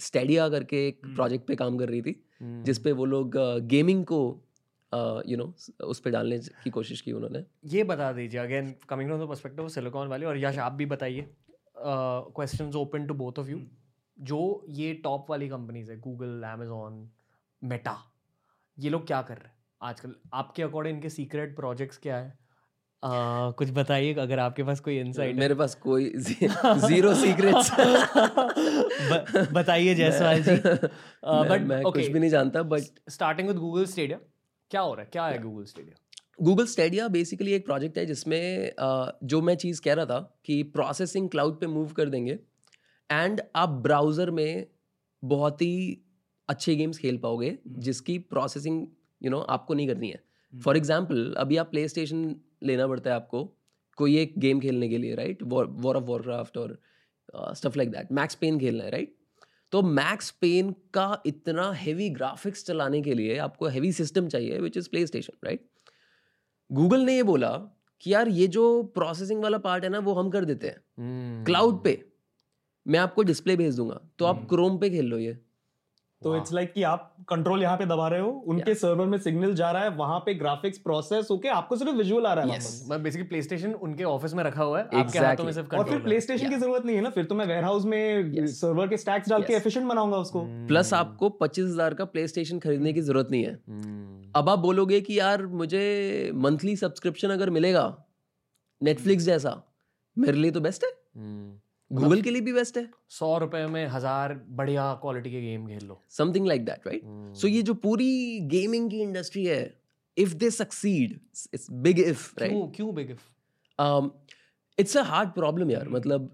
स्टेडिया करके एक। प्रोजेक्ट पे काम कर रही थी हम्म। जिस पे वो लोग गेमिंग को यू नो उस पे डालने की कोशिश की उन्होंने ये बता दीजिए again coming from the perspective Silicon Valley और यश आप भी बताइए questions open to both of you जो ये टॉप वाली कंपनीज़ है गूगल अमेजोन मेटा ये लोग क्या कर रहे हैं? आजकल आपके अकॉर्डिंग इनके सीक्रेट प्रोजेक्ट्स क्या है? uh, कुछ बताइए अगर आपके पास कोई इनसाइट मेरे पास कोई ज़ीरो सीक्रेट्स बताइए जायसवाल जी। बट मैं कुछ भी नहीं जानता but starting with Google Stadia क्या हो रहा है? क्या है Google Stadia Google Stadia basically एक प्रोजेक्ट है जिसमें जो मैं चीज़ कह रहा था कि प्रोसेसिंग क्लाउड पे मूव कर देंगे। एंड आप ब्राउज़र में बहुत ही अच्छे गेम्स खेल पाओगे जिसकी प्रोसेसिंग यू नो आपको नहीं करनी है। फॉर एग्ज़ाम्पल अभी आप प्ले स्टेशन लेना पड़ता है आपको कोई एक गेम खेलने के लिए राइट वॉर ऑफ़ वॉरक्राफ्ट और stuff like that Max Payne खेलना है राइट तो मैक्स पेन का इतना हैवी ग्राफिक्स चलाने के लिए आपको हैवी सिस्टम चाहिए which is PlayStation right Google ने ये बोला कि यार ये जो प्रोसेसिंग वाला पार्ट है ना वो हम कर देते हैं। हम्म। क्लाउड पे। मैं आपको डिस्प्ले भेज दूँगा। तो आप क्रोम पे खेल लो ये। तो इट्स लाइक कि आप कंट्रोल यहाँ पे दबा रहे हो उनके सर्वर में सिग्नल जा रहा है वहाँ पे ग्राफिक्स प्रोसेस होके आपको सिर्फ़ विजुअल आ रहा है Yes. मैं बेसिकली प्ले स्टेशन उनके ऑफ़िस में रखा हुआ है आपके Exactly. हाथों में सिर्फ़ और फिर कंट्रोल प्ले स्टेशन की ज़रूरत नहीं है ना फिर तो मैं वेयर हाउस में Yes. सर्वर के स्टैक्स डाल के Yes. एफिशिएंट बनाऊँगा उसको। प्लस आपको पच्चीस हज़ार का प्ले स्टेशन खरीदने की ज़रूरत नहीं है। हम्म। अब आप बोलोगे कि यार मुझे मंथली सब्सक्रिप्शन अगर मिलेगा नेटफ्लिक्स जैसा मेरे लिए तो बेस्ट है। गूगल के लिए भी बेस्ट है? सौ रुपए में हज़ार बढ़िया क्वालिटी के गेम खेल लो। Something like that right so ये जो पूरी गेमिंग की इंडस्ट्री है if they succeed it's big if right क्यों क्यों big if um, it's a hard problem यार मतलब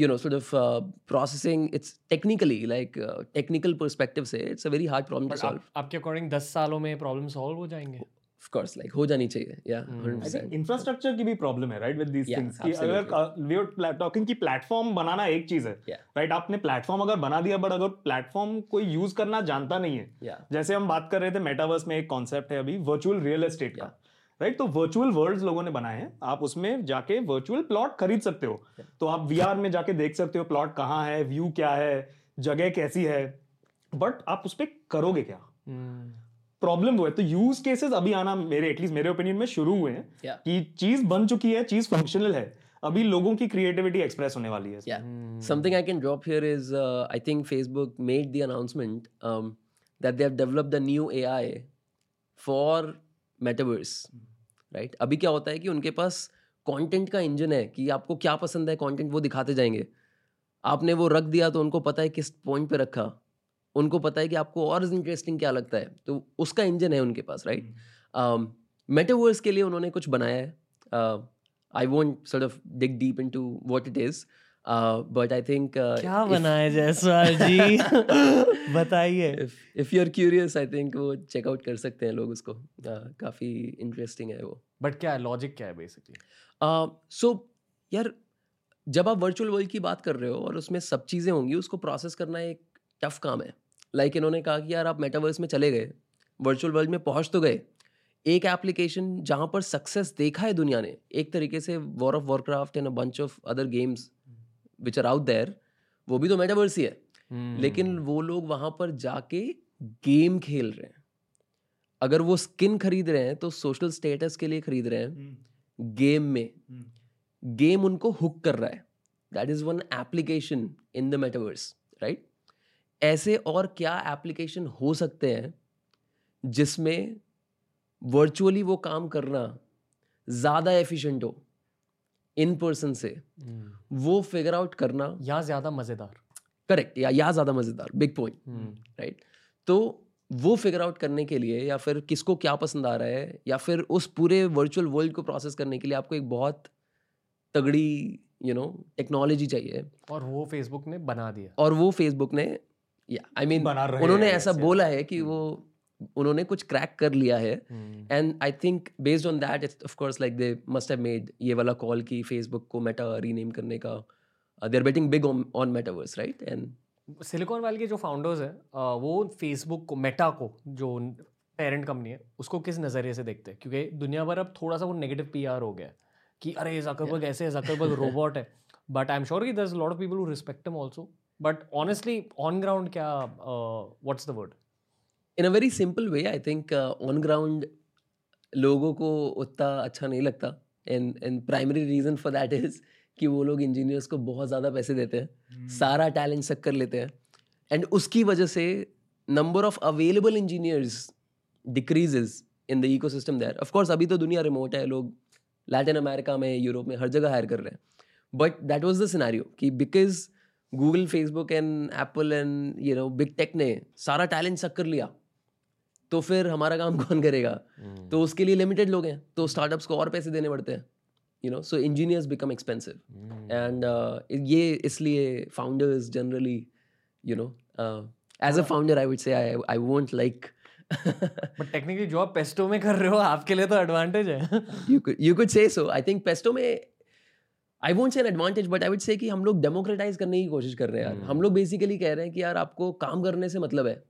you know sort of uh, processing it's technically like uh, technical perspective से it's a very hard problem to solve. आपके according दस सालों में problem solve हो जाएँगे। Of course like हो जानी चाहिए yeah Hmm. 100% इंफ्रास्ट्रक्चर की भी प्रॉब्लम है राइट विद दीस थिंग्स कि अगर वी आर टॉकिंग की प्लेटफॉर्म बनाना एक चीज़ है राइट आपने प्लेटफॉर्म अगर बना दिया बट अगर प्लेटफॉर्म कोई यूज़ करना जानता नहीं है जैसे हम बात कर रहे थे मेटावर्स में एक कॉन्सेप्ट है अभी वर्चुअल रियल एस्टेट का राइट तो वर्चुअल वर्ल्ड्स लोगों ने बनाए हैं आप उसमें जाके वर्चुअल प्लॉट खरीद सकते हो तो आप वीआर में जाके देख सकते हो प्लॉट कहाँ है व्यू क्या है जगह कैसी है बट आप उस पर करोगे क्या? हम्म। प्रॉब्लम वो है। तो यूज़ केसेस अभी आना मेरे एटलीस्ट मेरे ओपिनियन में शुरू हुए हैं Yeah. कि चीज़ बन चुकी है चीज़ फंक्शनल है। अभी लोगों की क्रिएटिविटी एक्सप्रेस होने वाली है। Can drop here is uh, i think facebook made the announcement um, that they have developed a new ai for metaverse right? अभी क्या होता है कि उनके पास कंटेंट का इंजन है कि आपको क्या पसंद है कंटेंट वो दिखाते जाएँगे। आपने वो रख दिया तो उनको पता है किस पॉइंट पे रखा। उनको पता है कि आपको और इंटरेस्टिंग क्या लगता है तो उसका इंजन है उनके पास राइट मेटावर्स के लिए उन्होंने कुछ बनाया है। I won't sort of dig deep into what it is but I think क्या है जयसवाल जी? बताइए। If if you're curious i think वो चेकआउट कर सकते हैं लोग उसको। Uh, काफ़ी इंटरेस्टिंग है वो। बट क्या है? लॉजिक क्या है बेसिकली सो यार जब आप वर्चुअल वर्ल्ड की बात कर रहे हो और उसमें सब चीज़ें होंगी उसको प्रोसेस करना एक टफ काम है। लाइक like इन्होंने कहा कि यार आप मेटावर्स में चले गए वर्चुअल वर्ल्ड में पहुँच तो गए। एक एप्लीकेशन जहाँ पर सक्सेस देखा है दुनिया ने एक तरीके से War of Warcraft and a bunch of other games which are out there वो भी तो मेटावर्स ही है। हम्म। लेकिन वो लोग वहाँ पर जाके गेम खेल रहे हैं। अगर वो स्किन खरीद रहे हैं तो सोशल स्टेटस के लिए खरीद रहे हैं गेम में। गेम उनको हुक कर रहा है। That is one application in the metaverse right ऐसे और क्या एप्लीकेशन हो सकते हैं जिसमें वर्चुअली वो काम करना ज़्यादा एफिशिएंट हो इन पर्सन से हम्म। वो फिगर आउट करना या ज़्यादा मज़ेदार करेक्ट या या ज़्यादा मज़ेदार बिग पॉइंट हम्म। राइट तो वो फिगर आउट करने के लिए या फिर किसको क्या पसंद आ रहा है या फिर उस पूरे वर्चुअल वर्ल्ड को प्रोसेस करने के लिए आपको एक बहुत तगड़ी यू नो टेक्नोलॉजी चाहिए और वो फेसबुक ने बना दिया और वो फेसबुक ने या आई मीन उन्होंने ऐसा. बोला है कि वो उन्होंने कुछ क्रैक कर लिया है। And I think based on that it's of course like they must have made ये वाला कॉल की फेसबुक को मेटा रीनेम करने का they are betting big on metaverse right and Silicon Valley के जो फाउंडर्स हैं वो फेसबुक को मेटा को जो पेरेंट कंपनी है उसको किस नज़रिए से देखते हैं? क्योंकि दुनिया भर अब थोड़ा सा वो नेगेटिव पीआर हो गया है कि अरे जकरबर्ग ऐसे है जकरबर्ग रोबोट है। बट आई एम श्योर कि there is lot of people who respect but honestly on ground क्या what's the word in a very simple way I think on ground लोगों को उतना अच्छा नहीं लगता। And and primary reason for that is कि वो लोग इंजीनियर्स को बहुत ज़्यादा पैसे देते हैं। Hmm. सारा टैलेंट सक कर लेते हैं। एंड उसकी वजह से number of available engineers decreases in the ecosystem there of course अभी तो दुनिया रिमोट है लोग लैटिन अमेरिका में यूरोप में हर जगह हायर कर रहे हैं। But that was the scenario कि because Google Facebook and Apple and you know big tech ने सारा टैलेंट सक कर लिया। तो फिर हमारा काम कौन करेगा? तो उसके लिए लिमिटेड लोग हैं। तो स्टार्टअप्स को और पैसे देने पड़ते हैं। You know so engineers become expensive and ये इसलिए founders generally you know as a founder I would say I I won't like but technically जो आप पेस्टो में कर रहे हो आपके लिए तो एडवांटेज है। You could you could say so. I think pesto में I won't say advantage but I would say कि हम लोग डेमोक्रेटाइज करने की कोशिश कर रहे हैं यार। हम लोग बेसिकली कह रहे हैं कि यार आपको काम करने से मतलब है।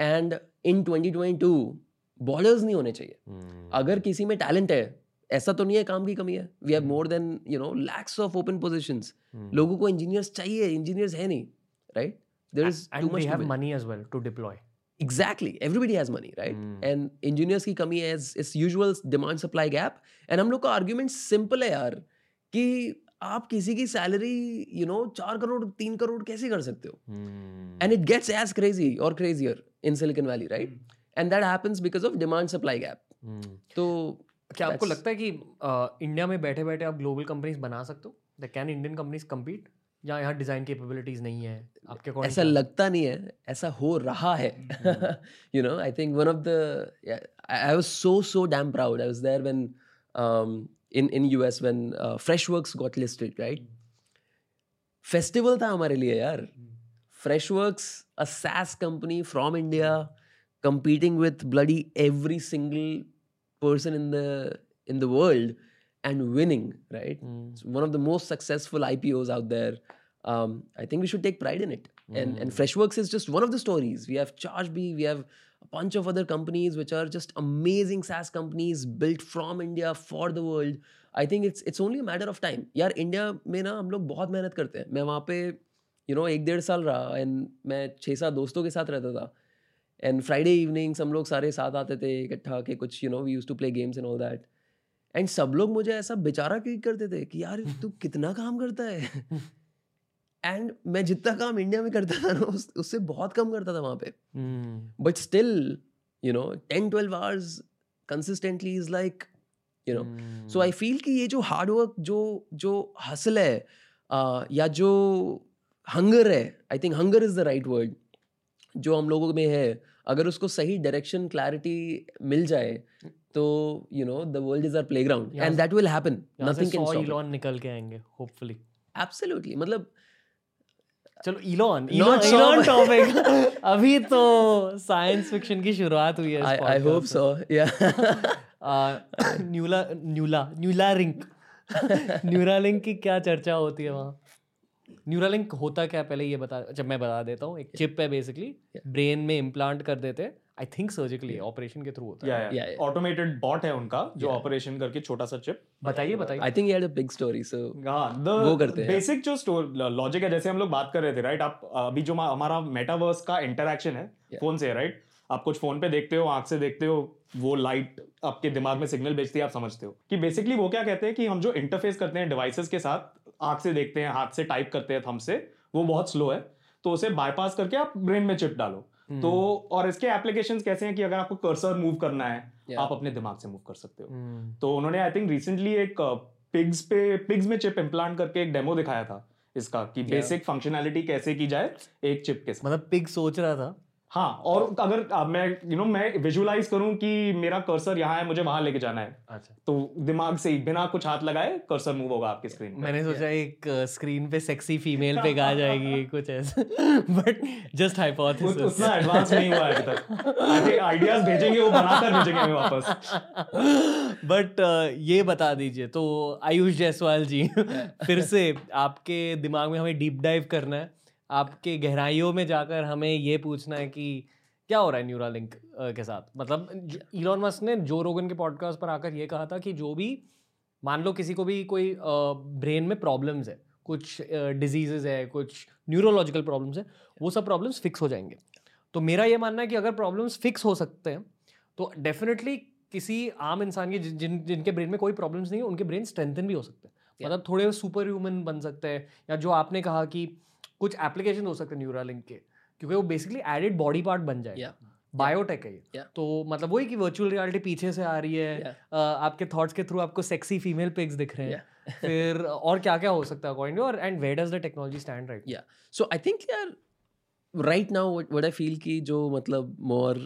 एंड इन 2022 बॉर्डर्स नहीं होने चाहिए। हम्म, अगर किसी में टैलेंट है ऐसा तो नहीं है काम की कमी है। We have more than you know lakhs of open hmm. लोगों को इंजीनियर्स चाहिए इंजीनियर्स है नहीं right there is too much money as well to deploy. Exactly everybody has money right Hmm. And engineers की कमी है इस usual demand supply gap and हम लोग का आर्ग्यूमेंट सिंपल है यार। कि आप किसी की सैलरी यू नो चार करोड़ तीन करोड़ कैसे कर सकते हो? And it gets as crazy और crazier in Silicon Valley right and that happens because of demand supply gap. तो क्या आपको लगता है कि इंडिया में बैठे बैठे आप ग्लोबल कंपनीज़ बना सकते हो? The can Indian companies compete या यहाँ डिज़ाइन कैपेबिलिटीज नहीं है? आपके according ऐसा लगता नहीं है ऐसा हो रहा है। You know I think one of I was so so damn proud. I was there when um in in us when uh, freshworks got listed right festival था हमारे लिए यार freshworks a saas company from india competing with bloody every single person in the in the world and winning right Hmm. it's one of the most successful IPOs out there. Um, I think we should take pride in it. And and Freshworks is just one of the stories. We have ChargeBee, we have a bunch of other companies which are just amazing SaaS companies built from India for the world. I think it's it's only a matter of time. यार India में ना हम लोग बहुत मेहनत करते हैं मैं वहाँ पे यू नो एक डेढ़ साल रहा एंड मैं छः सात दोस्तों के साथ रहता था एंड फ्राइडे इवनिंग्स हम लोग सारे साथ आते थे, इकट्ठा के कुछ you know we use to play games and all that and सब लोग मुझे ऐसा बेचारा ट्रीट करते थे कि यार, तू कितना काम करता है एंड मैं जितना काम इंडिया में करता था ना उस, उससे बहुत कम करता था वहाँ पे। But still you know ten twelve hours consistently is like you know so I feel कि ये जो हार्ड वर्क जो जो हसल है uh, या जो हंगर है I think hunger is the right word जो हम लोगों में है अगर उसको सही डायरेक्शन क्लैरिटी मिल जाए तो you know the world is our playground and that will happen nothing can stop निकल के आएँगे होपफुली एब्सोल्युटली मतलब चलो इलॉन इलोन इलॉन. टॉपिक अभी तो साइंस फिक्शन की शुरुआत हुई है आई होप सो या. न्यूला न्यूला न्यूला रिंक न्यूरालिंक की क्या चर्चा होती है वहाँ? न्यूरालिंक होता क्या पहले ये बता जब मैं बता देता हूँ एक चिप है बेसिकली ब्रेन में इम्प्लांट कर देते हैं। आई थिंक सर्जिकली ऑपरेशन के थ्रू होता है। या Yeah, yeah. ऑटोमेटेड बॉट है उनका जो ऑपरेशन करके छोटा सा चिप बताइए बताइए। I think he had a big story. So हाँ वो करते द हैं। बेसिक जो लॉजिक है जैसे हम लोग बात कर रहे थे राइट आप अभी जो हमारा मेटावर्स का इंटरेक्शन है Yeah. फ़ोन से राइट आप कुछ फ़ोन पे देखते हो आँख से देखते हो वो लाइट आपके दिमाग में सिग्नल भेजती है आप समझते हो। कि बेसिकली वो क्या कहते हैं कि हम जो इंटरफेस करते हैं डिवाइसेस के साथ आँख से देखते हैं हाथ से टाइप करते हैं थम से वो बहुत स्लो है। तो उसे बाईपास करके आप ब्रेन में चिप डालो। तो और इसके एप्लीकेशन कैसे हैं कि अगर आपको कर्सर मूव करना है Yeah. आप अपने दिमाग से मूव कर सकते हो। hmm. तो उन्होंने आई थिंक रिसेंटली एक पिग्स पे पिग्स में चिप इम्प्लांट करके एक डेमो दिखाया था इसका कि बेसिक फंक्शनैलिटी कैसे की जाए एक चिप के साथ। मतलब पिग सोच रहा था। हाँ और अगर अ, मैं यू नो मैं विजुअलाइज करूँ कि मेरा कर्सर यहाँ है मुझे वहाँ लेके जाना है। अच्छा। तो दिमाग से ही बिना कुछ हाथ लगाए कर्सर मूव होगा आपकी स्क्रीन पे। मैंने सोचा एक स्क्रीन पे सेक्सी फीमेल पे गा जाएगी कुछ ऐसा। बट जस्ट हाइपोथेसिस उतना एडवांस नहीं हुआ है अभी तक। आइडियाज़ भेजेंगे वो बनाकर भेजेंगे हमें वापस। बट ये बता दीजिए तो आयुष जायसवाल जी फिर से आपके दिमाग में हमें डीप डाइव करना है। आपके गहराइयों में जाकर हमें ये पूछना है कि क्या हो रहा है न्यूरालिंक के साथ? मतलब इलॉन मस्क ने जो रोगन के पॉडकास्ट पर आकर ये कहा था कि जो भी मान लो किसी को भी कोई ब्रेन में प्रॉब्लम्स है कुछ डिजीजेज है कुछ न्यूरोलॉजिकल प्रॉब्लम्स है वो सब प्रॉब्लम्स फिक्स हो जाएँगे। तो मेरा ये मानना है कि अगर प्रॉब्लम्स फिक्स हो सकते हैं तो डेफिनेटली किसी आम इंसान के जिन- जिनके ब्रेन में कोई प्रॉब्लम्स नहीं है उनके ब्रेन स्ट्रेंथन भी हो सकते हैं। मतलब थोड़े सुपर ह्यूमन बन सकते हैं या जो आपने कहा कि कुछ एप्लीकेशन हो सकते हैं न्यूरालिंक के क्योंकि वो बेसिकली एडेड बॉडी पार्ट बन जाए बायोटेक है ये। तो मतलब वही कि वर्चुअल रियलिटी पीछे से आ रही है। आपके थॉट्स के थ्रू आपको सेक्सी फीमेल पिक्स दिख रहे हैं। फिर और क्या क्या हो सकता है अकॉर्डिंग और and where does the technology stand right yeah. So i think यार now what, what i feel कि जो मतलब more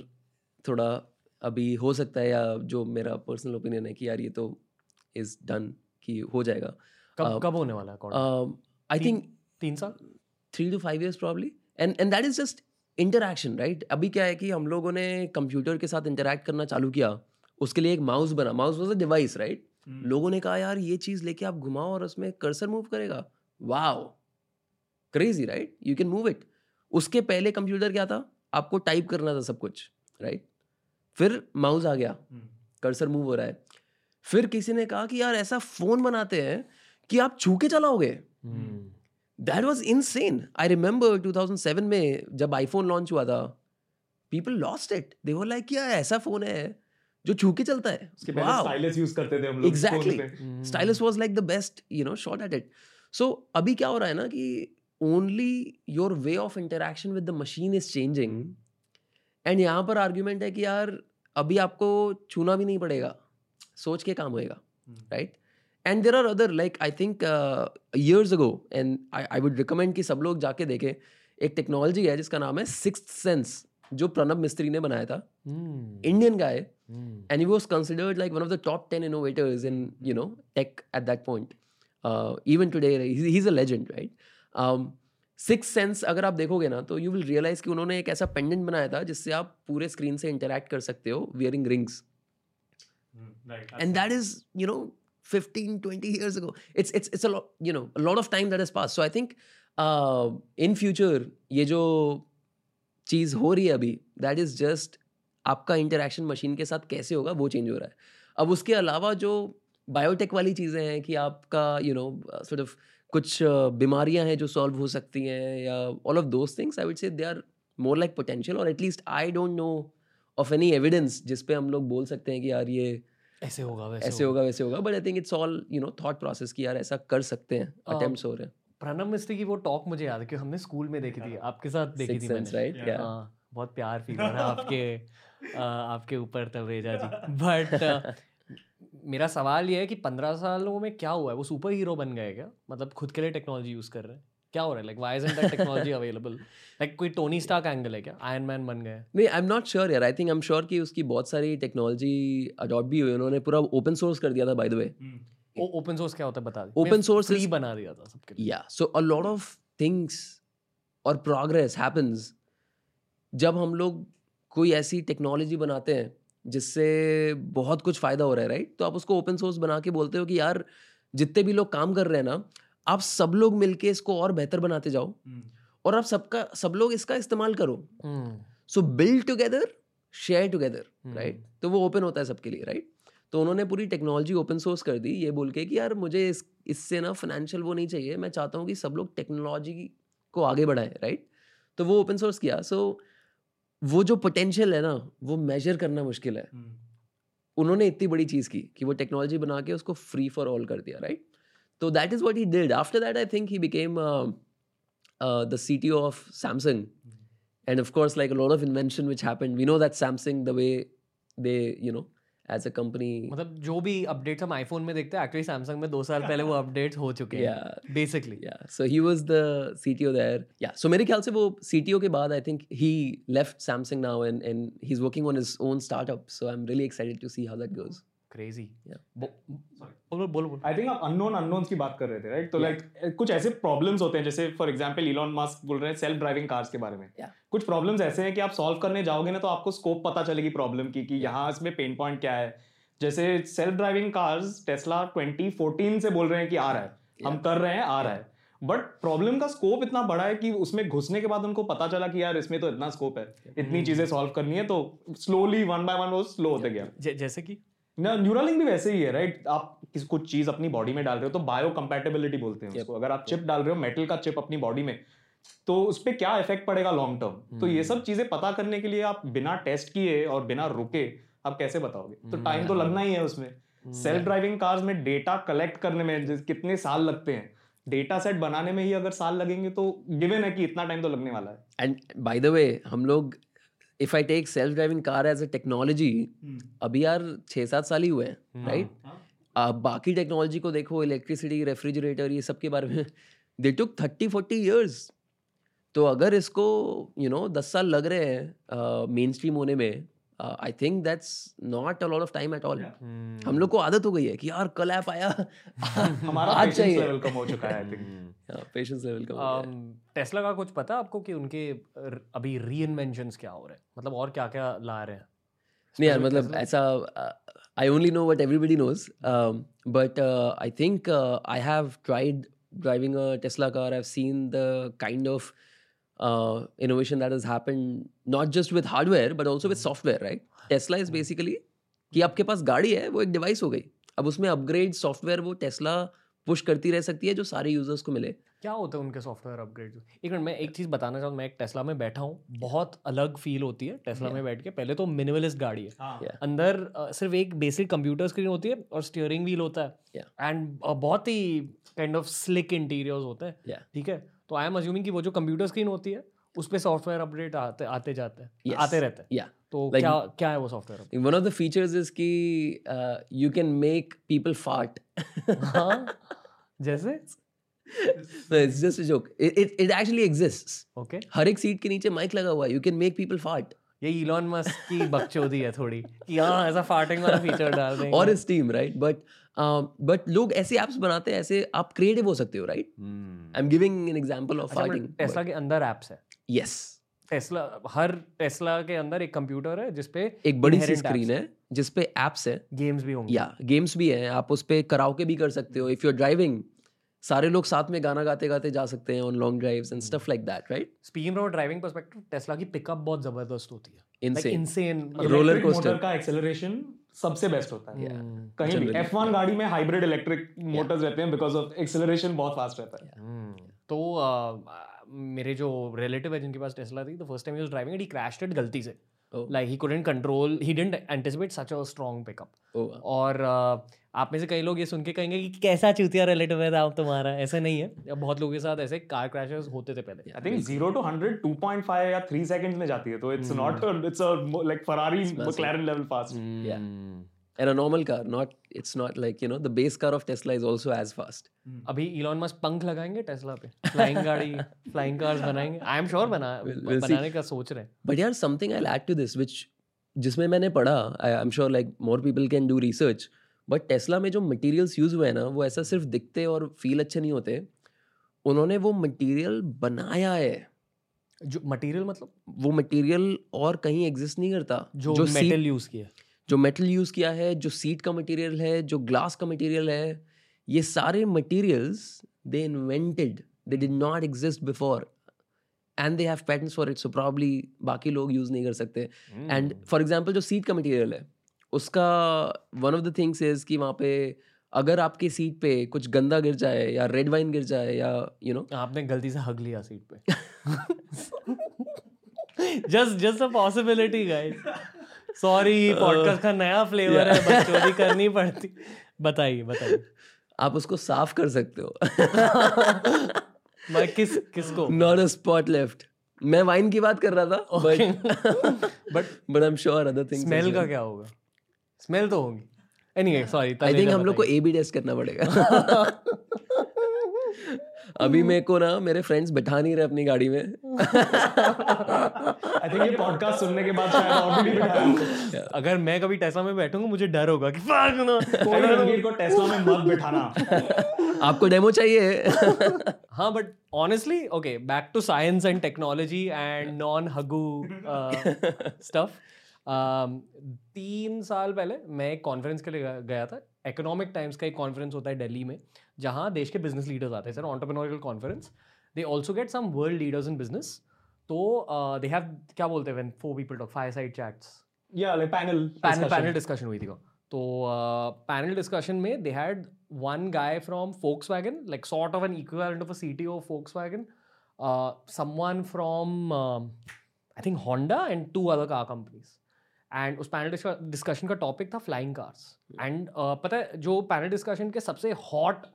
थोड़ा अभी हो सकता है या जो मेरा पर्सनल ओपिनियन है कि यार ये तो इज़ डन कि हो जाएगा। कब कब होने वाला है आई थिंक तीन साल? Three two five years probably and and that is just interaction right अभी क्या है कि हम लोगों ने कंप्यूटर के साथ इंटरेक्ट करना चालू किया उसके लिए एक माउस बना। Mouse was a device right लोगों ने कहा यार ये चीज़ लेके आप घुमाओ और उसमें कर्सर मूव करेगा। Wow crazy right you can move it उसके पहले कंप्यूटर क्या था? आपको टाइप करना था सब कुछ राइट फिर माउस आ गया। कर्सर मूव हो रहा है। फिर किसी ने कहा कि यार ऐसा फ़ोन बनाते हैं कि आप छू के चलाओगे। That was insane I remember 2007 में जब आईफोन लॉन्च हुआ था people lost it they were like क्या ऐसा फ़ोन है जो छू के चलता है. उसके पहले स्टाइलस यूज़ करते थे हम लोग exactly stylus was like the best you know shot at it so अभी क्या हो रहा है ना कि only your way of interaction with the machine is changing and यहाँ पर आर्ग्यूमेंट है कि यार अभी आपको छूना भी नहीं पड़ेगा सोच के काम होएगा right and there are other like I think years ago and I I would recommend कि सब लोग जाके देखें एक टेक्नोलॉजी है जिसका नाम है सिक्स सेंस जो प्रणब मिस्त्री ने बनाया था। Indian guy and he. Was considered like one of the top ten innovators in you know tech at that point even today he is a legend right Sixth Sense अगर आप देखोगे ना तो यू विल रियलाइज़ कि उन्होंने एक ऐसा pendant बनाया था जिससे आप पूरे स्क्रीन से इंटरेक्ट कर सकते हो wearing rings and that is you know 15 20 years ago. It's it's it's a lot you know a lot of time that has passed. So i think uh, in future ये जो चीज़ हो रही है अभी दैट इज़ जस्ट आपका interaction machine के साथ कैसे होगा वो चेंज हो रहा है। अब उसके अलावा जो बायोटेक वाली चीज़ें हैं कि आपका यू नो सॉर्ट ऑफ़ कुछ बीमारियाँ हैं जो सॉल्व हो सकती हैं या all of those things I would say they are more like potential और at least I don't know of any evidence जिस पे हम लोग बोल सकते हैं कि यार ये ऐसे होगा वैसे ऐसे होगा। वैसे होगा। But I think it's all you know thought process कि यार ऐसा कर सकते हैं अटेम्प्ट्स हो रहे हैं। प्रणब मिस्त्री की वो टॉक मुझे याद है कि हमने स्कूल में देखी थी आपके साथ देखी थी मैंने। राइट या हाँ बहुत प्यार फील हो रहा है आपके आपके ऊपर तवेजा जी। बट मेरा सवाल ये है कि पंद्रह सालों में क्या हुआ है? वो सुपर हीरो बन गए क्या? मतलब खुद के लिए टेक्नोलॉजी यूज़ कर रहे हैं। क्या हो रहा है? Like why is that technology available like कोई टोनी स्टार्क एंगल है क्या? आयरन मैन बन गए। नहीं आई एम नॉट श्योर यार. I think I am sure कि उसकी बहुत सारी टेक्नोलॉजी अडॉप्ट भी हुई उन्होंने पूरा ओपन सोर्स कर दिया था by the way open source क्या होता है बता Open source फ्री is- बना दिया था सबके लिए। या so a lot of things और प्रोग्रेस हैपेंस जब हम लोग कोई ऐसी टेक्नोलॉजी बनाते हैं जिससे बहुत कुछ फ़ायदा हो रहा है राइट तो आप उसको ओपन सोर्स बना के बोलते हो कि यार जितने भी लोग काम कर रहे हैं ना आप सब लोग मिलके इसको और बेहतर बनाते जाओ और आप सबका सब लोग इसका इस्तेमाल करो। हम्म, so build together share together hmm. Right तो वो ओपन होता है सबके लिए राइट तो उन्होंने पूरी टेक्नोलॉजी ओपन सोर्स कर दी ये बोल के कि यार मुझे इस इससे ना फाइनेंशियल वो नहीं चाहिए मैं चाहता हूँ कि सब लोग टेक्नोलॉजी को आगे बढ़ाएँ राइट तो वो ओपन सोर्स किया। सो वो जो पोटेंशियल है ना वो मेजर करना मुश्किल है। उन्होंने इतनी बड़ी चीज़ की कि वो टेक्नोलॉजी बना के उसको फ्री फॉर ऑल कर दिया राइट तो that is what he did after that I think he became the C T of Samsung and of course like a lot of invention which happened we know that samsung the way they you know as a company मतलब जो भी updates हम iPhone में देखते हैं actually Samsung में दो साल पहले वो अपडेट्स हो चुके हैं yeah basically yeah so he was the cto there yeah so मेरे ख्याल से वो cto के बाद i think he left samsung now and and he's working on his own startup so i'm really excited to see how that goes crazy Yeah. बोलो बोलो बोलो I think आप अननोन अननोन्स की बात कर रहे थे राइट तो लाइक कुछ ऐसे प्रॉब्लम्स होते हैं जैसे फॉर एग्जांपल इलॉन मस्क बोल रहे हैं सेल्फ ड्राइविंग कार्स के बारे में। कुछ प्रॉब्लम्स ऐसे हैं कि आप सॉल्व करने जाओगे ना तो आपको स्कोप पता चलेगी प्रॉब्लम की कि यहाँ इसमें पेन पॉइंट क्या है। जैसे सेल्फ ड्राइविंग कार्स टेस्ला 2014 से बोल रहे हैं कि आ रहा है। हम कर रहे हैं आ रहा है। बट प्रॉब्लम का स्कोप इतना बड़ा है कि उसमें घुसने के बाद उनको पता चला कि यार इसमें तो इतना स्कोप है। इतनी चीज़ें सॉल्व करनी है तो स्लोली वन बाय वन वो स्लो होते गया। जैसे कि? ना न्यूरालिंक भी वैसे ही है राइट आप किसी कुछ चीज़ अपनी बॉडी में डाल रहे हो तो बायो कंपेटेबिलिटी बोलते हैं उसको। अगर आप चिप डाल रहे हो मेटल का चिप अपनी बॉडी में तो उस पर क्या इफ़ेक्ट पड़ेगा लॉन्ग टर्म तो ये सब चीज़ें पता करने के लिए आप बिना टेस्ट किए और बिना रुके आप कैसे बताओगे? तो टाइम तो लगना ही है उसमें। सेल्फ ड्राइविंग कार्स में डेटा कलेक्ट करने में कितने साल लगते हैं? डेटा सेट बनाने में ही अगर साल लगेंगे तो गिवन है कि इतना टाइम तो लगने वाला है। And by the way हम लोग if I take self driving car as a technology अभी यार छः सात साल ही हुए हैं राइट आप बाकी टेक्नोलॉजी को देखो इलेक्ट्रिसिटी रेफ्रिजरेटर ये सब के बारे में they took thirty forty years तो अगर इसको यू नो दस साल लग रहे हैं मेन स्ट्रीम होने में I think that's not a lot of time at all हम लोग को आदत हो गई है कि यार कल ऐप आया। हमारा आज चाहिए। लेवल कम हो चुका है आई थिंक पेशेंस लेवल का हो गया है। टेस्ला का कुछ पता है आपको कि उनके अभी री क्या हो रहे हैं? मतलब और क्या क्या ला रहे हैं? नहीं यार मतलब ऐसा I only know what everybody knows. Um, but uh, I think uh, I have tried driving a Tesla car. I've seen the kind of uh, innovation that has happened, not just with hardware, but also with software, right? Tesla is basically कि आपके पास गाड़ी है वो एक device हो गई। अब उसमें अपग्रेड सॉफ्टवेयर वो टेस्ला पुश करती रह सकती है जो सारे यूज़र्स को मिले। क्या होता है उनके सॉफ्टवेयर अपग्रेड एक मिनट मैं एक चीज़ बताना चाहूँ मैं एक टेस्ला में बैठा हूँ बहुत अलग फील होती है टेस्ला में बैठ के। पहले तो मिनिमलिस्ट गाड़ी है। हाँ। Yeah. अंदर अ, सिर्फ़ एक बेसिक कंप्यूटर स्क्रीन होती है और स्टीयरिंग व्हील होता है। Yeah. एंड बहुत ही काइंड ऑफ़ स्लिक इंटीरियर्स होते हैं। ठीक है? तो आई एम अज्यूमिंग कि वो जो कंप्यूटर स्क्रीन होती है उस पे सॉफ्टवेयर अपडेट आते आते जाते हैं Yes. आते रहते हैं। Yeah. तो Like- क्या क्या है वो software one of the features is कि you can make people fart हाँ? जैसे? No, it's just a joke. It, it, it actually exists. Okay हर एक सीट के नीचे माइक लगा हुआ है. You can make people fart ये इलॉन मस्क की बकचोदी है थोड़ी कि हाँ ऐसा फार्टिंग वाला फीचर डाल देंगे। और इस टीम राइट बट बट लोग ऐसे एप्स बनाते हैं ऐसे आप क्रिएटिव हो सकते हो right I am giving an example of farting Tesla के अंदर एप्स है? यस टेस्ला हर टेस्ला के अंदर एक कंप्यूटर है जिसपे एक बड़ी सी स्क्रीन है। जिसपे एप्स है। गेम्स भी होंगे। या गेम्स भी हैं। आप उस पे कराओके भी कर सकते हो इफ़ यू आर ड्राइविंग सारे लोग साथ में गाना गाते गाते जा सकते हैं on long drives and stuff like that right speaking from driving perspective Tesla की पिकअप बहुत ज़बरदस्त होती है। Insane Electric coaster. motor का एक्सेलरेशन सबसे बेस्ट होता है। हम्म। कहीं भी Generally. F1 गाड़ी में हाइब्रिड इलेक्ट्रिक मोटर्स रहते हैं बिकॉज़ ऑफ़ एक्सेलरेशन बहुत फास्ट रहता है। तो uh, मेरे जो रिलेटिव है जिनके पास टेस्ला थी the first time he was driving he crashed it गलती से. Like he couldn't control he didn't anticipate such a strong pickup और uh, आप में से कई लोग ये सुन के कहेंगे कि कैसा चूतिया रिलेटिव है आप तुम्हारा? ऐसा नहीं है। बहुत लोगों के साथ ऐसे कार क्रैशेस होते थे पहले। आई थिंक 0 टू 100 2.5 या 3 सेकंड्स में जाती है तो it's not it's a like Ferrari McLaren level fast Yeah. and a normal car not it's not like you know the base car of tesla is also as fast. अभी Elon Musk पंख लगाएँगे Tesla पे। Flying गाड़ी flying cars बनाएँगे। आई am sure बना We'll- we'll see. बनाने का सोच रहे हैं। But yeah something i'll add to this which जिसमें मैंने पढ़ा I am sure like more people can do research but Tesla में जो मटेरियल्स यूज़ हुए हैं ना वो ऐसा सिर्फ़ दिखते और फील अच्छे नहीं होते। उन्होंने वो मटेरियल बनाया है। जो मटेरियल मतलब? वो मटेरियल और कहीं एग्जिस्ट नहीं करता। जो, seat- मेटल यूज़ किया। जो मेटल यूज़ किया है जो सीट का मटेरियल है जो ग्लास का मटेरियल है ये सारे materials they invented they did not exist before and they have patterns for it so probably बाकी लोग यूज़ नहीं कर सकते। एंड फॉर एग्जांपल जो सीट का मटेरियल है उसका one of the things is कि वहाँ पे अगर आपके सीट पे कुछ गंदा गिर जाए या रेड वाइन गिर जाए या यू you नो आपने गलती से हग लिया सीट पे। Just just a possibility guys sorry podcast का नया फ्लेवर है बकचोदी करनी पड़ती। बताइए बताइए। आप उसको साफ़ कर सकते हो। मैं किस किसको? नॉट अ स्पॉट लेफ़्ट मैं वाइन की बात कर रहा था but but I am sure other things smell का क्या होगा? स्मेल तो होगी। एनीवे सॉरी आई थिंक हम लोग को ए बी टेस्ट करना पड़ेगा। अभी मेरे को ना मेरे फ्रेंड्स बैठा नहीं रहे अपनी गाड़ी में। आई थिंक ये पॉडकास्ट सुनने के बाद शायद और भी नहीं बिठाया अगर मैं कभी टेस्ला में बैठूँगा मुझे डर होगा कि fuck no कोई रणवीर को टेस्ला में मत बिठाना। आपको डेमो चाहिए। हाँ but honestly okay back to science and technology and non hug stuff तीन साल पहले मैं एक कॉन्फ्रेंस के लिए गया- था। इकोनॉमिक टाइम्स का एक कॉन्फ्रेंस होता है दिल्ली में जहाँ देश के बिज़नेस लीडर्स आते हैं। Sir entrepreneurial conference they also get some world leaders in business तो दे हैव क्या बोलते हैं four people talk five side chats या like panel panel panel discussion हुई थी तो पैनल डिस्कशन में they had one guy from Volkswagen like sort of an equivalent of a CT of Volkswagen someone from I think Honda and two other car companies and उस panel discussion का topic था flying cars and पता है जो panel discussion के सबसे hot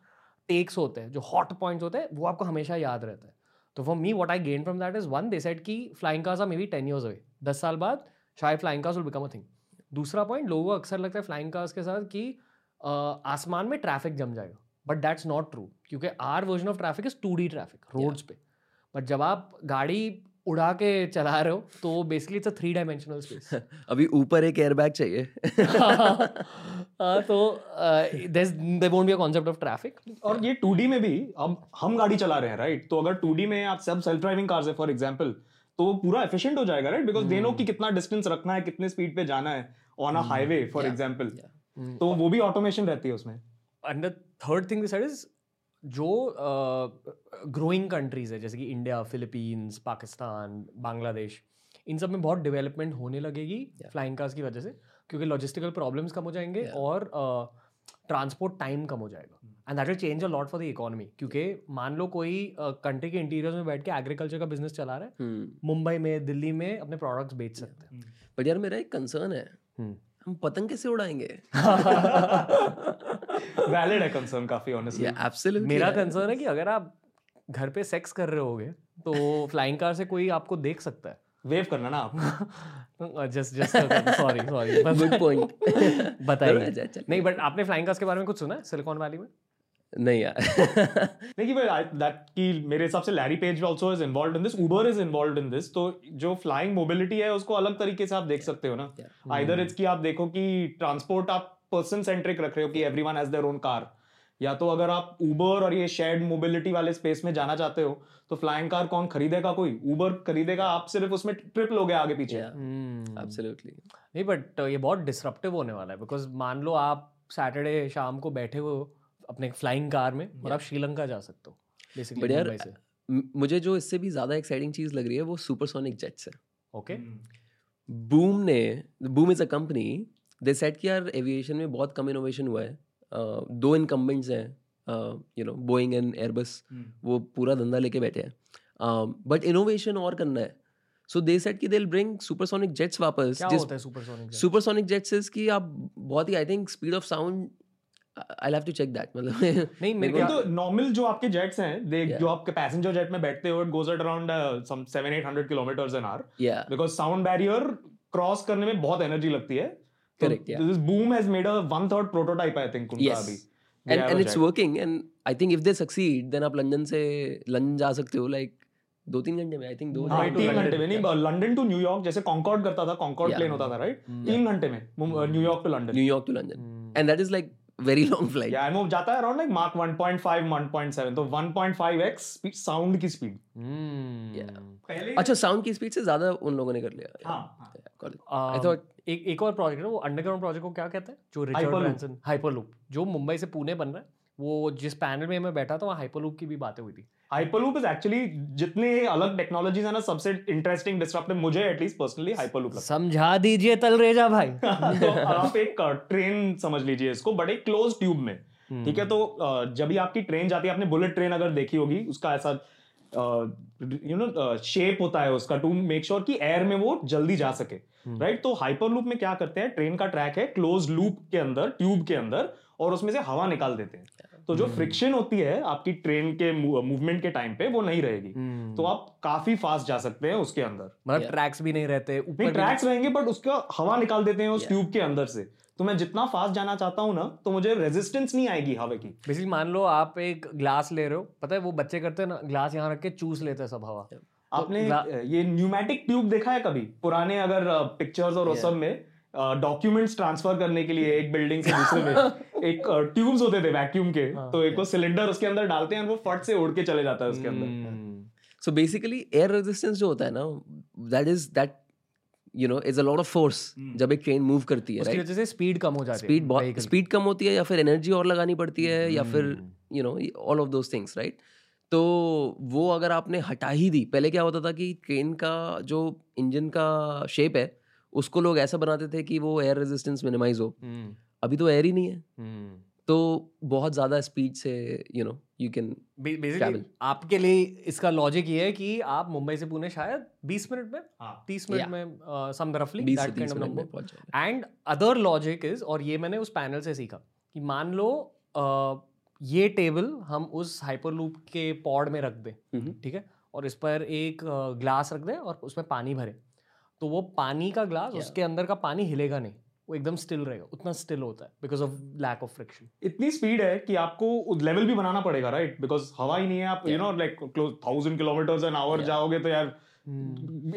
takes होते हैं जो हॉट पॉइंट्स होते हैं वो आपको हमेशा याद रहता है. तो for me what I gain from that is one they said कि flying cars are may be ten years away दस साल बाद शायद flying cars will become a thing दूसरा पॉइंट लोगों को अक्सर लगता है फ्लाइंग कार्स के साथ कि अ, आसमान में ट्रैफ़िक जम जाएगा. बट दैट्स नॉट ट्रू क्योंकि our version of traffic is two D traffic roads पे. बट जब आप गाड़ी उड़ा के चला रहे हो तो basically it's a three dimensional space अभी ऊपर एक एयरबैग चाहिए। हाँ तो they won't be a concept of traffic और ये 2D में भी अब हम गाड़ी चला रहे हैं राइट तो अगर 2D में आप सब सेल्फ ड्राइविंग कार्स है फॉर एग्जांपल तो वो पूरा एफिशिएंट हो जाएगा राइट बिकॉज़ दे नो कि कितना डिस्टेंस रखना है कितने स्पीड पे जाना है on a highway for. Example तो वो भी ऑटोमेशन रहती है उसमें। And the third thing this is जो ग्रोइंग कंट्रीज़ है जैसे कि इंडिया फिलीपींस पाकिस्तान बांग्लादेश इन सब में बहुत डेवलपमेंट होने लगेगी फ्लाइंग कार्स की वजह से क्योंकि लॉजिस्टिकल प्रॉब्लम्स कम हो जाएँगे और ट्रांसपोर्ट टाइम कम हो जाएगा। And that will change a lot for the economy क्योंकि मान लो कोई कंट्री के इंटीरियर में बैठ के एग्रीकल्चर का बिज़नेस चला रहा है मुंबई में दिल्ली में अपने प्रोडक्ट्स बेच सकते हैं। बट यार मेरा एक कंसर्न है हम पतंग कैसे उड़ाएँगे? वैलिड है कंसर्न काफ़ी ऑनेस्टली या एब्सोल्युटली मेरा कंसर्न है कि अगर आप घर पे सेक्स कर रहे होगे तो फ्लाइंग कार से कोई आपको देख सकता है। वेव करना ना आप। Just just sorry sorry good point बताइए। चल, चल। नहीं बट आपने फ्लाइंग कार्स के बारे में कुछ सुना है सिलिकॉन वैली में? नहीं यार। नहीं भाई दैट कि मेरे हिसाब से Larry Page also is involved in this Uber is involved in this तो जो फ्लाइंग मोबिलिटी है उसको अलग तरीके से आप देख सकते हो ना। आइदर इट्स कि आप देखो कि ट्रांसपोर्ट आप पर्सन सेंट्रिक रख रहे हो कि everyone has their own car या तो अगर आप उबर और ये शेयर्ड मोबिलिटी वाले स्पेस में जाना चाहते हो तो फ्लाइंग कार कौन खरीदेगा कोई? उबर खरीदेगा आप सिर्फ़ उसमें ट्रिप लोगे आगे पीछे। एब्सोल्युटली नहीं बट ये बहुत डिसरप्टिव होने वाला है बिकॉज़ मान लो आप सैटरडे शाम को बैठे हो अपने फ्लाइंग कार में और आप श्रीलंका जा सकते हो बेसिकली से। मुझे जो इससे भी ज़्यादा एक्साइटिंग चीज़ लग रही है वो सुपरसोनिक जेट्स है। ओके बूम ने boom is a company they said कि यार एविएशन में बहुत कम इनोवेशन हुआ है। अ, दो इनकम्बेंट्स हैं। You know Boeing and Airbus वो पूरा धंधा लेके बैठे हैं। बट इनोवेशन और करना है। सो दे सेट कि दे ब्रिंग सुपरसोनिक जेट्स वापस सुपरसोनिक जेट्स इज़ कि आप बहुत ही I think speed of sound I have to check that मतलब। नहीं मेरे को तो नॉर्मल जो आपके जेट्स हैं दे Yeah. जो आपके पैसेंजर जेट में बैठते हो it goes at around some 7 800 kilometres an hour because sound barrier cross करने में बहुत एनर्जी लगती है। Correct, yeah. This boom has made a one third prototype, I think. उनका Yes. Abhi. and and it's working and I think if they succeed then आप London से London जा सकते हो like दो तीन घंटे में आई थिंक दो हाँ, तीन घंटे में नहीं लंदन टू न्यूयॉर्क जैसे कॉन्कॉर्ड करता था कॉन्कॉर्ड प्लेन होता था राइट तीन घंटे में New York to London New York to London and that is like very long flight. या वो जाता है अराउंड लाइक मार्क 1.5 1.7 तो 1.5x स्पीड साउंड की स्पीड Yeah. पहले अच्छा साउंड की स्पीड से ज़्यादा उन लोगों ने कर लिया। हाँ, हाँ। आई थॉट एक एक और प्रोजेक्ट है वो अंडरग्राउंड प्रोजेक्ट को क्या कहते हैं? जो रिचर्ड ब्रांसन हाइपरलूप जो मुंबई से पुणे बन रहा है वो जिस पैनल में मैं बैठा था वहाँ हाइपरलूप की भी बातें हुई थी। हाइपरलूप इज़ एक्चुअली जितने अलग टेक्नोलॉजीज़ है ना सबसे इंटरेस्टिंग डिस्ट्रप्टिव मुझे एटलीस्ट पर्सनली हाइपरलूप लगता समझा दीजिए तलरेजा भाई। तो आप एक ट्रेन समझ लीजिए इसको बट एक क्लोज ट्यूब में। ठीक है तो जब भी आपकी ट्रेन जाती है आपने बुलेट ट्रेन अगर देखी होगी उसका ऐसा यू नो शेप होता है उसका टू मेक श्योर कि एयर में वो जल्दी जा सके। Right right? तो हाइपर लूप में क्या करते हैं ट्रेन का ट्रैक है क्लोज लूप के अंदर ट्यूब के अंदर और उसमें से हवा निकाल देते हैं। तो जो फ्रिक्शन होती है आपकी ट्रेन के मूवमेंट के टाइम पे वो नहीं रहेगी। तो आप काफ़ी फास्ट जा सकते हैं उसके अंदर। मतलब ट्रैक्स भी नहीं रहते ऊपर ट्रैक्स रहेंगे बट उसका हवा निकाल देते हैं उस ट्यूब के अंदर से। तो मैं जितना फास्ट जाना चाहता हूँ ना तो मुझे रेजिस्टेंस नहीं आएगी हवा की। बेसिकली मान लो आप एक ग्लास ले रहे हो पता है वो बच्चे करते हैं ना ग्लास यहाँ रख के चूस लेते हैं सब हवा। आपने ये न्यूमेटिक ट्यूब देखा है कभी? पुराने अगर पिक्चर्स और सब में? डॉक्यूमेंट्स ट्रांसफ़र करने के लिए एक बिल्डिंग से दूसरे में एक ट्यूब्स होते थे वैक्यूम के तो एक वो सिलेंडर उसके अंदर डालते हैं और वो फट से उड़ के चले जाता है उसके अंदर। सो बेसिकली एयर रेजिस्टेंस जो होता है ना that is that you know is a lot of force जब एक ट्रेन मूव करती है राइट वजह से स्पीड कम हो जाती है स्पीड बहुत स्पीड कम होती है या फिर एनर्जी और लगानी पड़ती है या फिर you know all of those things right तो वो अगर आपने हटा ही दी पहले क्या होता था कि ट्रेन का जो इंजन का शेप है उसको लोग ऐसा बनाते थे कि वो एयर रेजिस्टेंस मिनिमाइज हो। हम्म, अभी तो एयर ही नहीं है। हम्म। तो बहुत ज़्यादा स्पीड से you know you can basically आपके लिए इसका लॉजिक ये है कि आप मुंबई से पुणे शायद 20 मिनट में हाँ। 30 मिनट Yeah. में सम रफली minute and other logic is और ये मैंने उस पैनल से सीखा कि मान लो ये टेबल हम उस हाइपरलूप के पॉड में रख दें हम्म। ठीक है? और इस पर एक ग्लास रख दें और उसमें पानी भरे। तो वो पानी का ग्लास Yeah. उसके अंदर का पानी हिलेगा नहीं। वो एकदम स्टिल रहेगा उतना स्टिल होता है because of lack of friction इतनी स्पीड है कि आपको लेवल भी बनाना पड़ेगा राइट बिकॉज़ हवा ही नहीं है आप you know like close thousand kilometre an hour जाओगे तो यार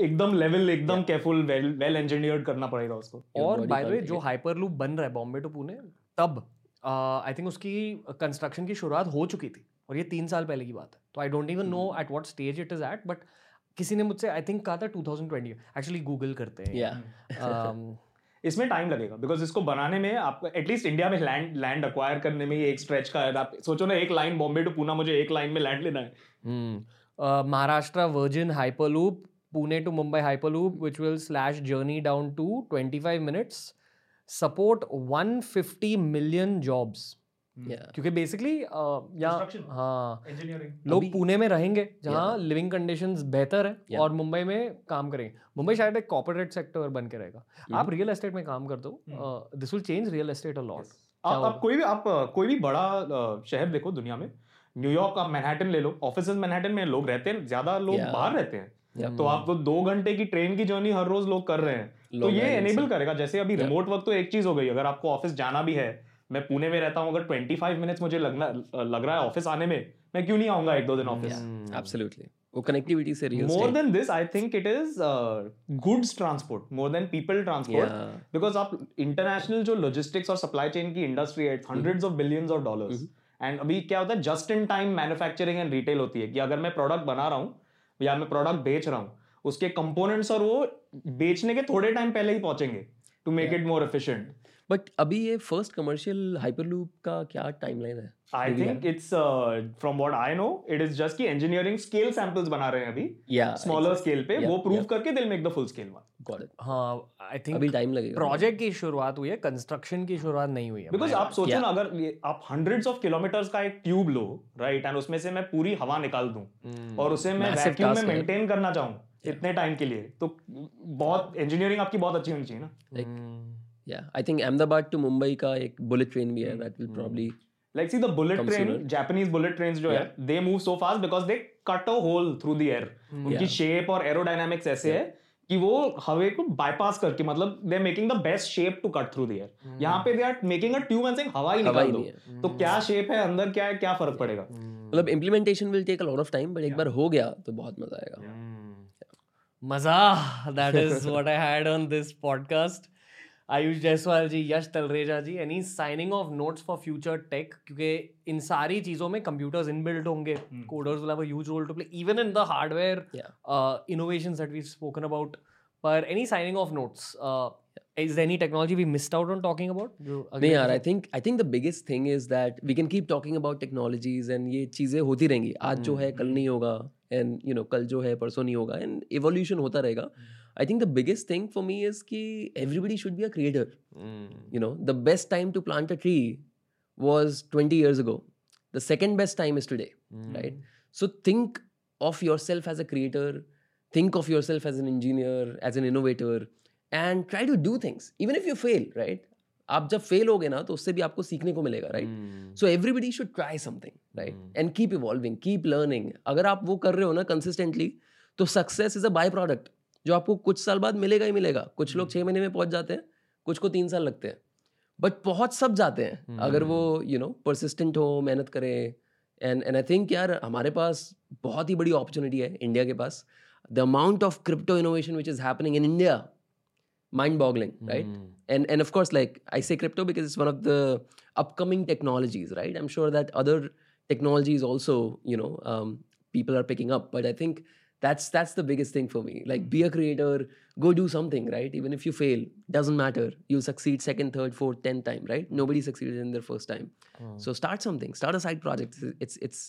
एकदम लेवल एकदम केयरफुल वेल वेल इंजीनियर्ड करना पड़ेगा उसको। और बाय द वे जो हाइपर लूप बन रहा है बॉम्बे टू पुणे तब आई थिंक उसकी कंस्ट्रक्शन की शुरुआत हो चुकी थी और ये तीन साल पहले की बात है। तो I don't even know at what stage it is at but किसी ने मुझसे आई थिंक कहा था 2020 एक्चुअली गूगल करते हैं या। Um, इसमें टाइम लगेगा बिकॉज़ इसको बनाने में आपको एटलीस्ट इंडिया में लैंड लैंड अक्वायर करने में एक स्ट्रेच का है। आप सोचो ना एक लाइन बॉम्बे टू पूना मुझे एक लाइन में लैंड लेना है। Maharashtra Virgin Hyperloop Pune to Mumbai hyperloop which will slash journey down to 25 minutes. Support 150 million jobs. Yeah. क्योंकि बेसिकली यहाँ हाँ। इंजीनियरिंग लोग पुणे में रहेंगे जहाँ लिविंग कंडीशंस बेहतर है Yeah. और मुंबई में काम करेंगे। मुंबई शायद एक कॉपोरेट सेक्टर बन के रहेगा। हम्म। आप रियल एस्टेट में काम करते हो this will change real estate a lot आप आप कोई भी आप कोई भी बड़ा शहर देखो दुनिया में न्यूयॉर्क आप मैनहट्टन ले लो ऑफ़िस मैनहट्टन में लोग रहते हैं ज़्यादा लोग Yeah. बाहर रहते हैं। Yeah. तो आप तो दो घंटे की ट्रेन की जर्नी हर रोज लोग कर रहे हैं। तो ये एनेबल करेगा जैसे अभी Yeah. रिमोट वर्क तो एक चीज़ हो गई अगर आपको ऑफ़िस जाना भी है मैं पुणे में रहता हूँ अगर 25 मिनट्स मुझे लगना लग रहा है ऑफ़िस आने में मैं क्यों नहीं आऊँगा एक दो दिन ऑफ़िस Yeah, absolutely. वो connectivity से real more than this I think it is goods transport more than people transport because आप इंटरनेशनल जो लॉजिस्टिक्स और सप्लाई चेन की इंडस्ट्री है hundreds of billions of dollars and अभी क्या होता है just in time manufacturing and retail होती है कि अगर मैं प्रोडक्ट बना रहा हूँ या मैं प्रोडक्ट बेच रहा हूँ उसके कंपोनेंट्स और वो बेचने के थोड़े टाइम पहले ही पहुँचेंगे to make it more efficient But अभी ये first commercial hyperloop का क्या timeline है? I think it's from what I know it is just कि इंजीनियरिंग स्केल सैंपल्स बना रहे हैं अभी। स्मॉलर स्केल पे वो प्रूव करके they'll make the full scale one Got it. हाँ आई अभी थिंक time लगेगा. प्रोजेक्ट की शुरुआत हुई है कंस्ट्रक्शन की शुरुआत नहीं हुई है। बिकॉज़ आप सोचो ना अगर आप हंड्रेड्स ऑफ़ किलोमीटर्स का एक ट्यूब लो राइट एंड उसमें से मैं पूरी हवा निकाल दूँ हम्म। और उसे मैं वैक्यूम में मेंटेन करना चाहूँ इतने टाइम के लिए तो बहुत इंजीनियरिंग आपकी बहुत अच्छी होनी चाहिए ना। Like, yeah. I think Ahmedabad to Mumbai का एक bullet train भी है. That will probably. Like see the bullet Come train sooner. Japanese bullet train जो है they move so fast because they cut a hole through the air उनकी Yeah. Shape और aerodynamics ऐसे है कि वो हवे को बाईपास करके मतलब they are making the best shape to cut through the air यहाँ पे they are making a tube and saying हवा ही निकाल दो. तो क्या शेप है अंदर क्या है क्या फ़र्क पड़ेगा? मतलब implementation will take a lot of time, but एक बार हो गया तो बहुत मज़ा आएगा. मज़ा that is what I had on this podcast Ayush Jaiswal ji Yash Talreja ji any signing off notes for future tech क्योंकि इन सारी चीज़ों में कंप्यूटर्स इनबिल्ट होंगे coders will have a huge role to play even in the hardware innovations that we've spoken about. पर any signing of notes uh, is there any technology we missed out on talking about? जो नहीं यार I think I think the biggest thing is that we can keep talking about technologies and ये चीज़ें होती रहेंगी। आज जो है कल नहीं होगा एंड यू नो कल जो है परसों नहीं होगा एंड इवोल्यूशन होता रहेगा। I think the biggest thing for me is की everybody should be a creator you know the best time to plant a tree was twenty years ago the second best time is today right so think of yourself as a creator think of yourself as an engineer as an innovator and try to do things even if you fail right आप जब fail हो गए ना तो उससे भी आपको सीखने को मिलेगा right so everybody should try something right and keep evolving keep learning अगर आप वो कर रहे हो ना कंसिस्टेंटली तो success is a by product जो आपको कुछ साल बाद मिलेगा ही मिलेगा। कुछ लोग हम्म। छह महीने में पहुँच जाते हैं कुछ को तीन साल लगते हैं। बट पहुँच सब जाते हैं। हम्म, अगर हम्म, वो यू नो परसिस्टेंट हो मेहनत करें एंड एंड आई थिंक यार हमारे पास बहुत ही बड़ी अपॉर्चुनिटी है इंडिया के पास। The amount of crypto innovation which is happening in India mind boggling right and and of course like I say crypto because is one of the upcoming technologies right I am sure that other technology is also you know people are picking up but I think that's that's the biggest thing for me like be a creator go do something right even if you fail doesn't matter you'll succeed second third fourth tenth time right nobody succeeded in their first time so start something start a side project it's it's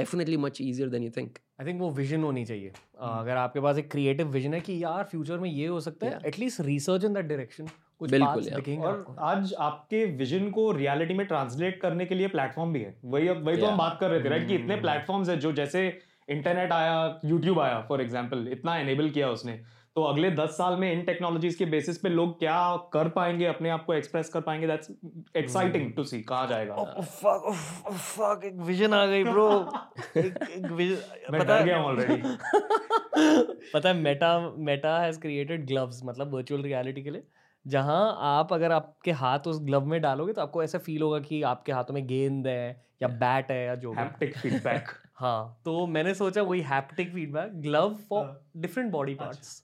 definitely much easier than you think I think वो vision होनी चाहिए uh, अगर आपके पास एक creative vision है कि यार future में ये हो सकता है at least research in that direction कुछ बिल्कुल, yeah. और आपको आज आपके विजन को रियलिटी में ट्रांसलेट करने के लिए प्लेटफॉर्म भी है वही वही तो हम बात कर रहे थे राइट कि इतने प्लेटफॉर्म्स है जो जैसे इंटरनेट आया यूट्यूब आया फॉर एग्ज़ाम्पल इतना एनेबल किया उसने। तो अगले दस साल में इन टेक्नोलॉजीज़ के बेसिस पे लोग क्या कर पाएँगे अपने आप को एक्सप्रेस कर पाएँगे दैट्स एक्साइटिंग टू सी कहाँ जाएगा। Oh, fuck, oh, fuck, एक विजन आ गई ब्रो एक, एक vision- मैं डर गया ऑलरेडी पता है Meta Meta has created gloves मतलब वर्चुअल रियलिटी के लिए। जहाँ आप अगर आपके हाथ उस ग्लव में डालोगे तो आपको ऐसा फील होगा कि आपके हाथों में गेंद है या बैट है या जो हैप्टिक फीडबैक हाँ तो मैंने सोचा वही haptic feedback glove for different body parts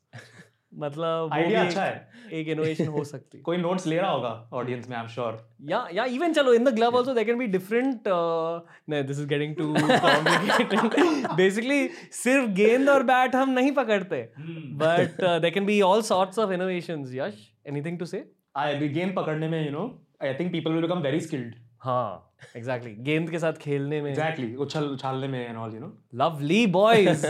मतलब आइडिया अच्छा है। एक इनोवेशन हो सकती कोई नोट्स ले रहा होगा ऑडियंस में आई एम श्योर या या इवन चलो in the glove also there can be different नहीं this is getting too complicated basically सिर्फ़ गेंद और बैट हम नहीं पकड़ते but there can be all sorts of innovations Yash anything to say I गेंद पकड़ने में you know I think people will become very skilled हाँ एग्जैक्टली गेंद के साथ खेलने में एग्जैक्टली उछल उछालने में and all you know lovely boys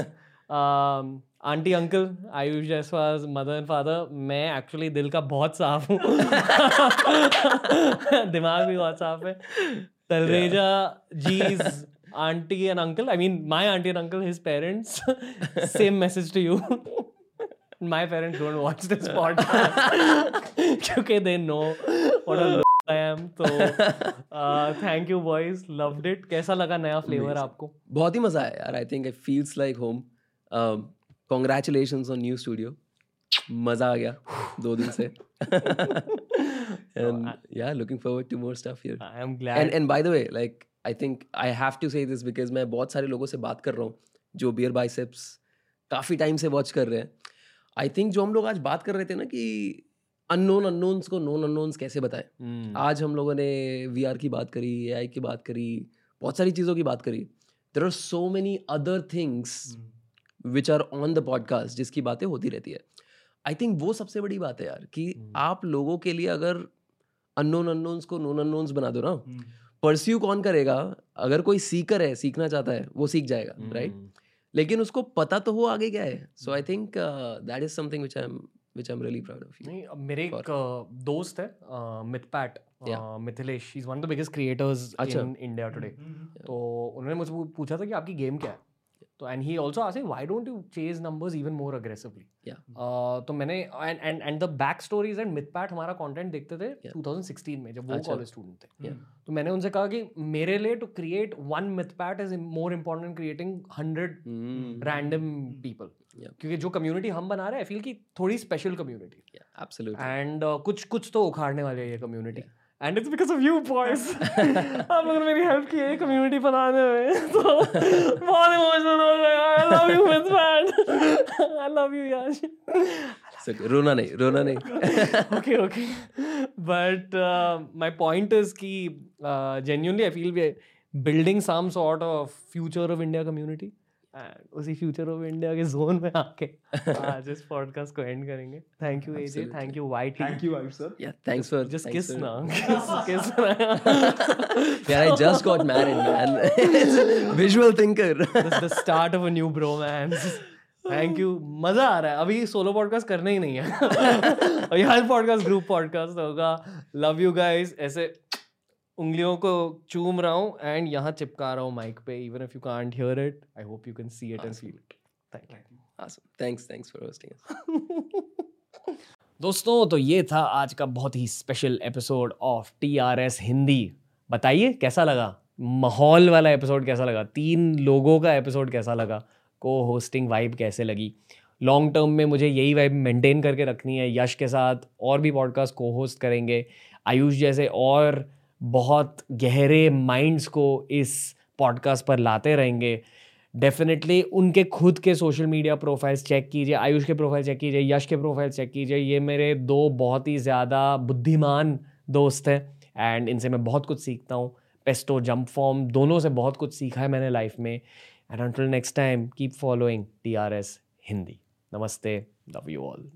aunty uncle Ayush Jaiswal mother and father मैं एक्चुअली दिल का बहुत साफ़ हूँ दिमाग भी बहुत साफ़ है तलरेजा जीज auntie and uncle i mean my auntie and uncle his parents same message to you my parents don't watch this podcast क्योंकि they know what a I am तो thank you boys loved it कैसा लगा नया flavour आपको? बहुत ही मज़ा आया यार. I think it feels like home congratulation on new studio मज़ा आ गया दो दिन से. And yeah looking forward to more stuff here. I am glad. And and by the way like I think I have to say this because मैं बहुत सारे लोगों से बात कर रहा हूँ जो बियर बाइसेप्स काफ़ी टाइम से वॉच कर रहे हैं. आई थिंक जो हम लोग आज बात कर रहे थे ना कि अननोन अननोन्स को नोन अननोन्स कैसे बताएँ Hmm. आज हम लोगों ने वीआर की बात करी एआई की बात करी बहुत सारी चीज़ों की बात करी there are so many other things which are on the podcast जिसकी बातें होती रहती है आई थिंक वो सबसे बड़ी बात है यार कि Hmm. आप लोगों के लिए अगर अननोन अननोन्स को नोन अननोन्स बना दो ना Hmm. परस्यू कौन करेगा अगर कोई सीकर है सीखना चाहता है वो सीख जाएगा राइट Hmm. लेकिन उसको पता तो हो आगे क्या है so I think that is something which I am really proud of you नहीं अब मेरे एक दोस्त है Mythpat. Mithilesh he is one of the biggest creators अच्छा। इन इंडिया टुडे तो उन्होंने मुझसे पूछा था कि आपकी गेम क्या है तो and he also asking why don't you chase numbers even more aggressively Yeah. तो मैंने and and and the back stories and Mythpat हमारा कंटेंट देखते थे Yeah. 2016 में जब वो अच्छा। कॉलेज स्टूडेंट थे Yeah. तो मैंने उनसे कहा कि मेरे लिए to create one Mythpat is more important creating hundred Hmm. Random people. क्योंकि जो कम्युनिटी हम बना रहे हैं फील की थोड़ी स्पेशल कम्युनिटी एंड कुछ कुछ तो उखाड़ने वाले हैं ये community and it's because of you boys आप लोगों ने मेरी हेल्प की है कम्युनिटी बनाने में. तो बहुत इमोशनल हो गया. I love you miss man I love you यार रोना नहीं रोना नहीं. Okay okay. But uh, my point is ki uh, genuinely i feel we are building some sort of future उसी फ्यूचर ऑफ़ इंडिया के zone में आके आज इस पॉडकास्ट को एंड करेंगे। Thank you AJ thank you Y thank you Y sir या thanks for just किस ना किस यार I just got married man visual thinker the start of a new bro man thank you मज़ा आ रहा है। अभी सोलो पॉडकास्ट करने ही नहीं है। अभी हर पॉडकास्ट ग्रुप पॉडकास्ट होगा। लव यू गाइस ऐसे उंगलियों को चूम रहा हूँ एंड यहाँ चिपका रहा हूँ माइक पे even if you can't hear it I hope you can see it and feel it thank you awesome. Thanks thanks for hosting दोस्तों तो ये था आज का बहुत ही special episode of T R S Hindi बताइए कैसा लगा? माहौल वाला एपिसोड कैसा लगा? तीन लोगों का एपिसोड कैसा लगा? को होस्टिंग वाइब कैसे लगी? लॉन्ग टर्म में मुझे यही वाइब मेंटेन करके रखनी है यश के साथ और भी पॉडकास्ट को होस्ट करेंगे। आयुष जैसे और बहुत गहरे माइंड्स को इस पॉडकास्ट पर लाते रहेंगे। डेफिनेटली उनके खुद के सोशल मीडिया प्रोफाइल्स चेक कीजिए, आयुष के प्रोफ़ाइल चेक कीजिए, यश के प्रोफ़ाइल चेक कीजिए, ये मेरे दो बहुत ही ज़्यादा बुद्धिमान दोस्त हैं एंड इनसे मैं बहुत कुछ सीखता हूँ। पेस्टो जंप फॉर्म दोनों से बहुत कुछ सीखा है मैंने लाइफ में and until next time keep following T R S Hindi नमस्ते लव यू ऑल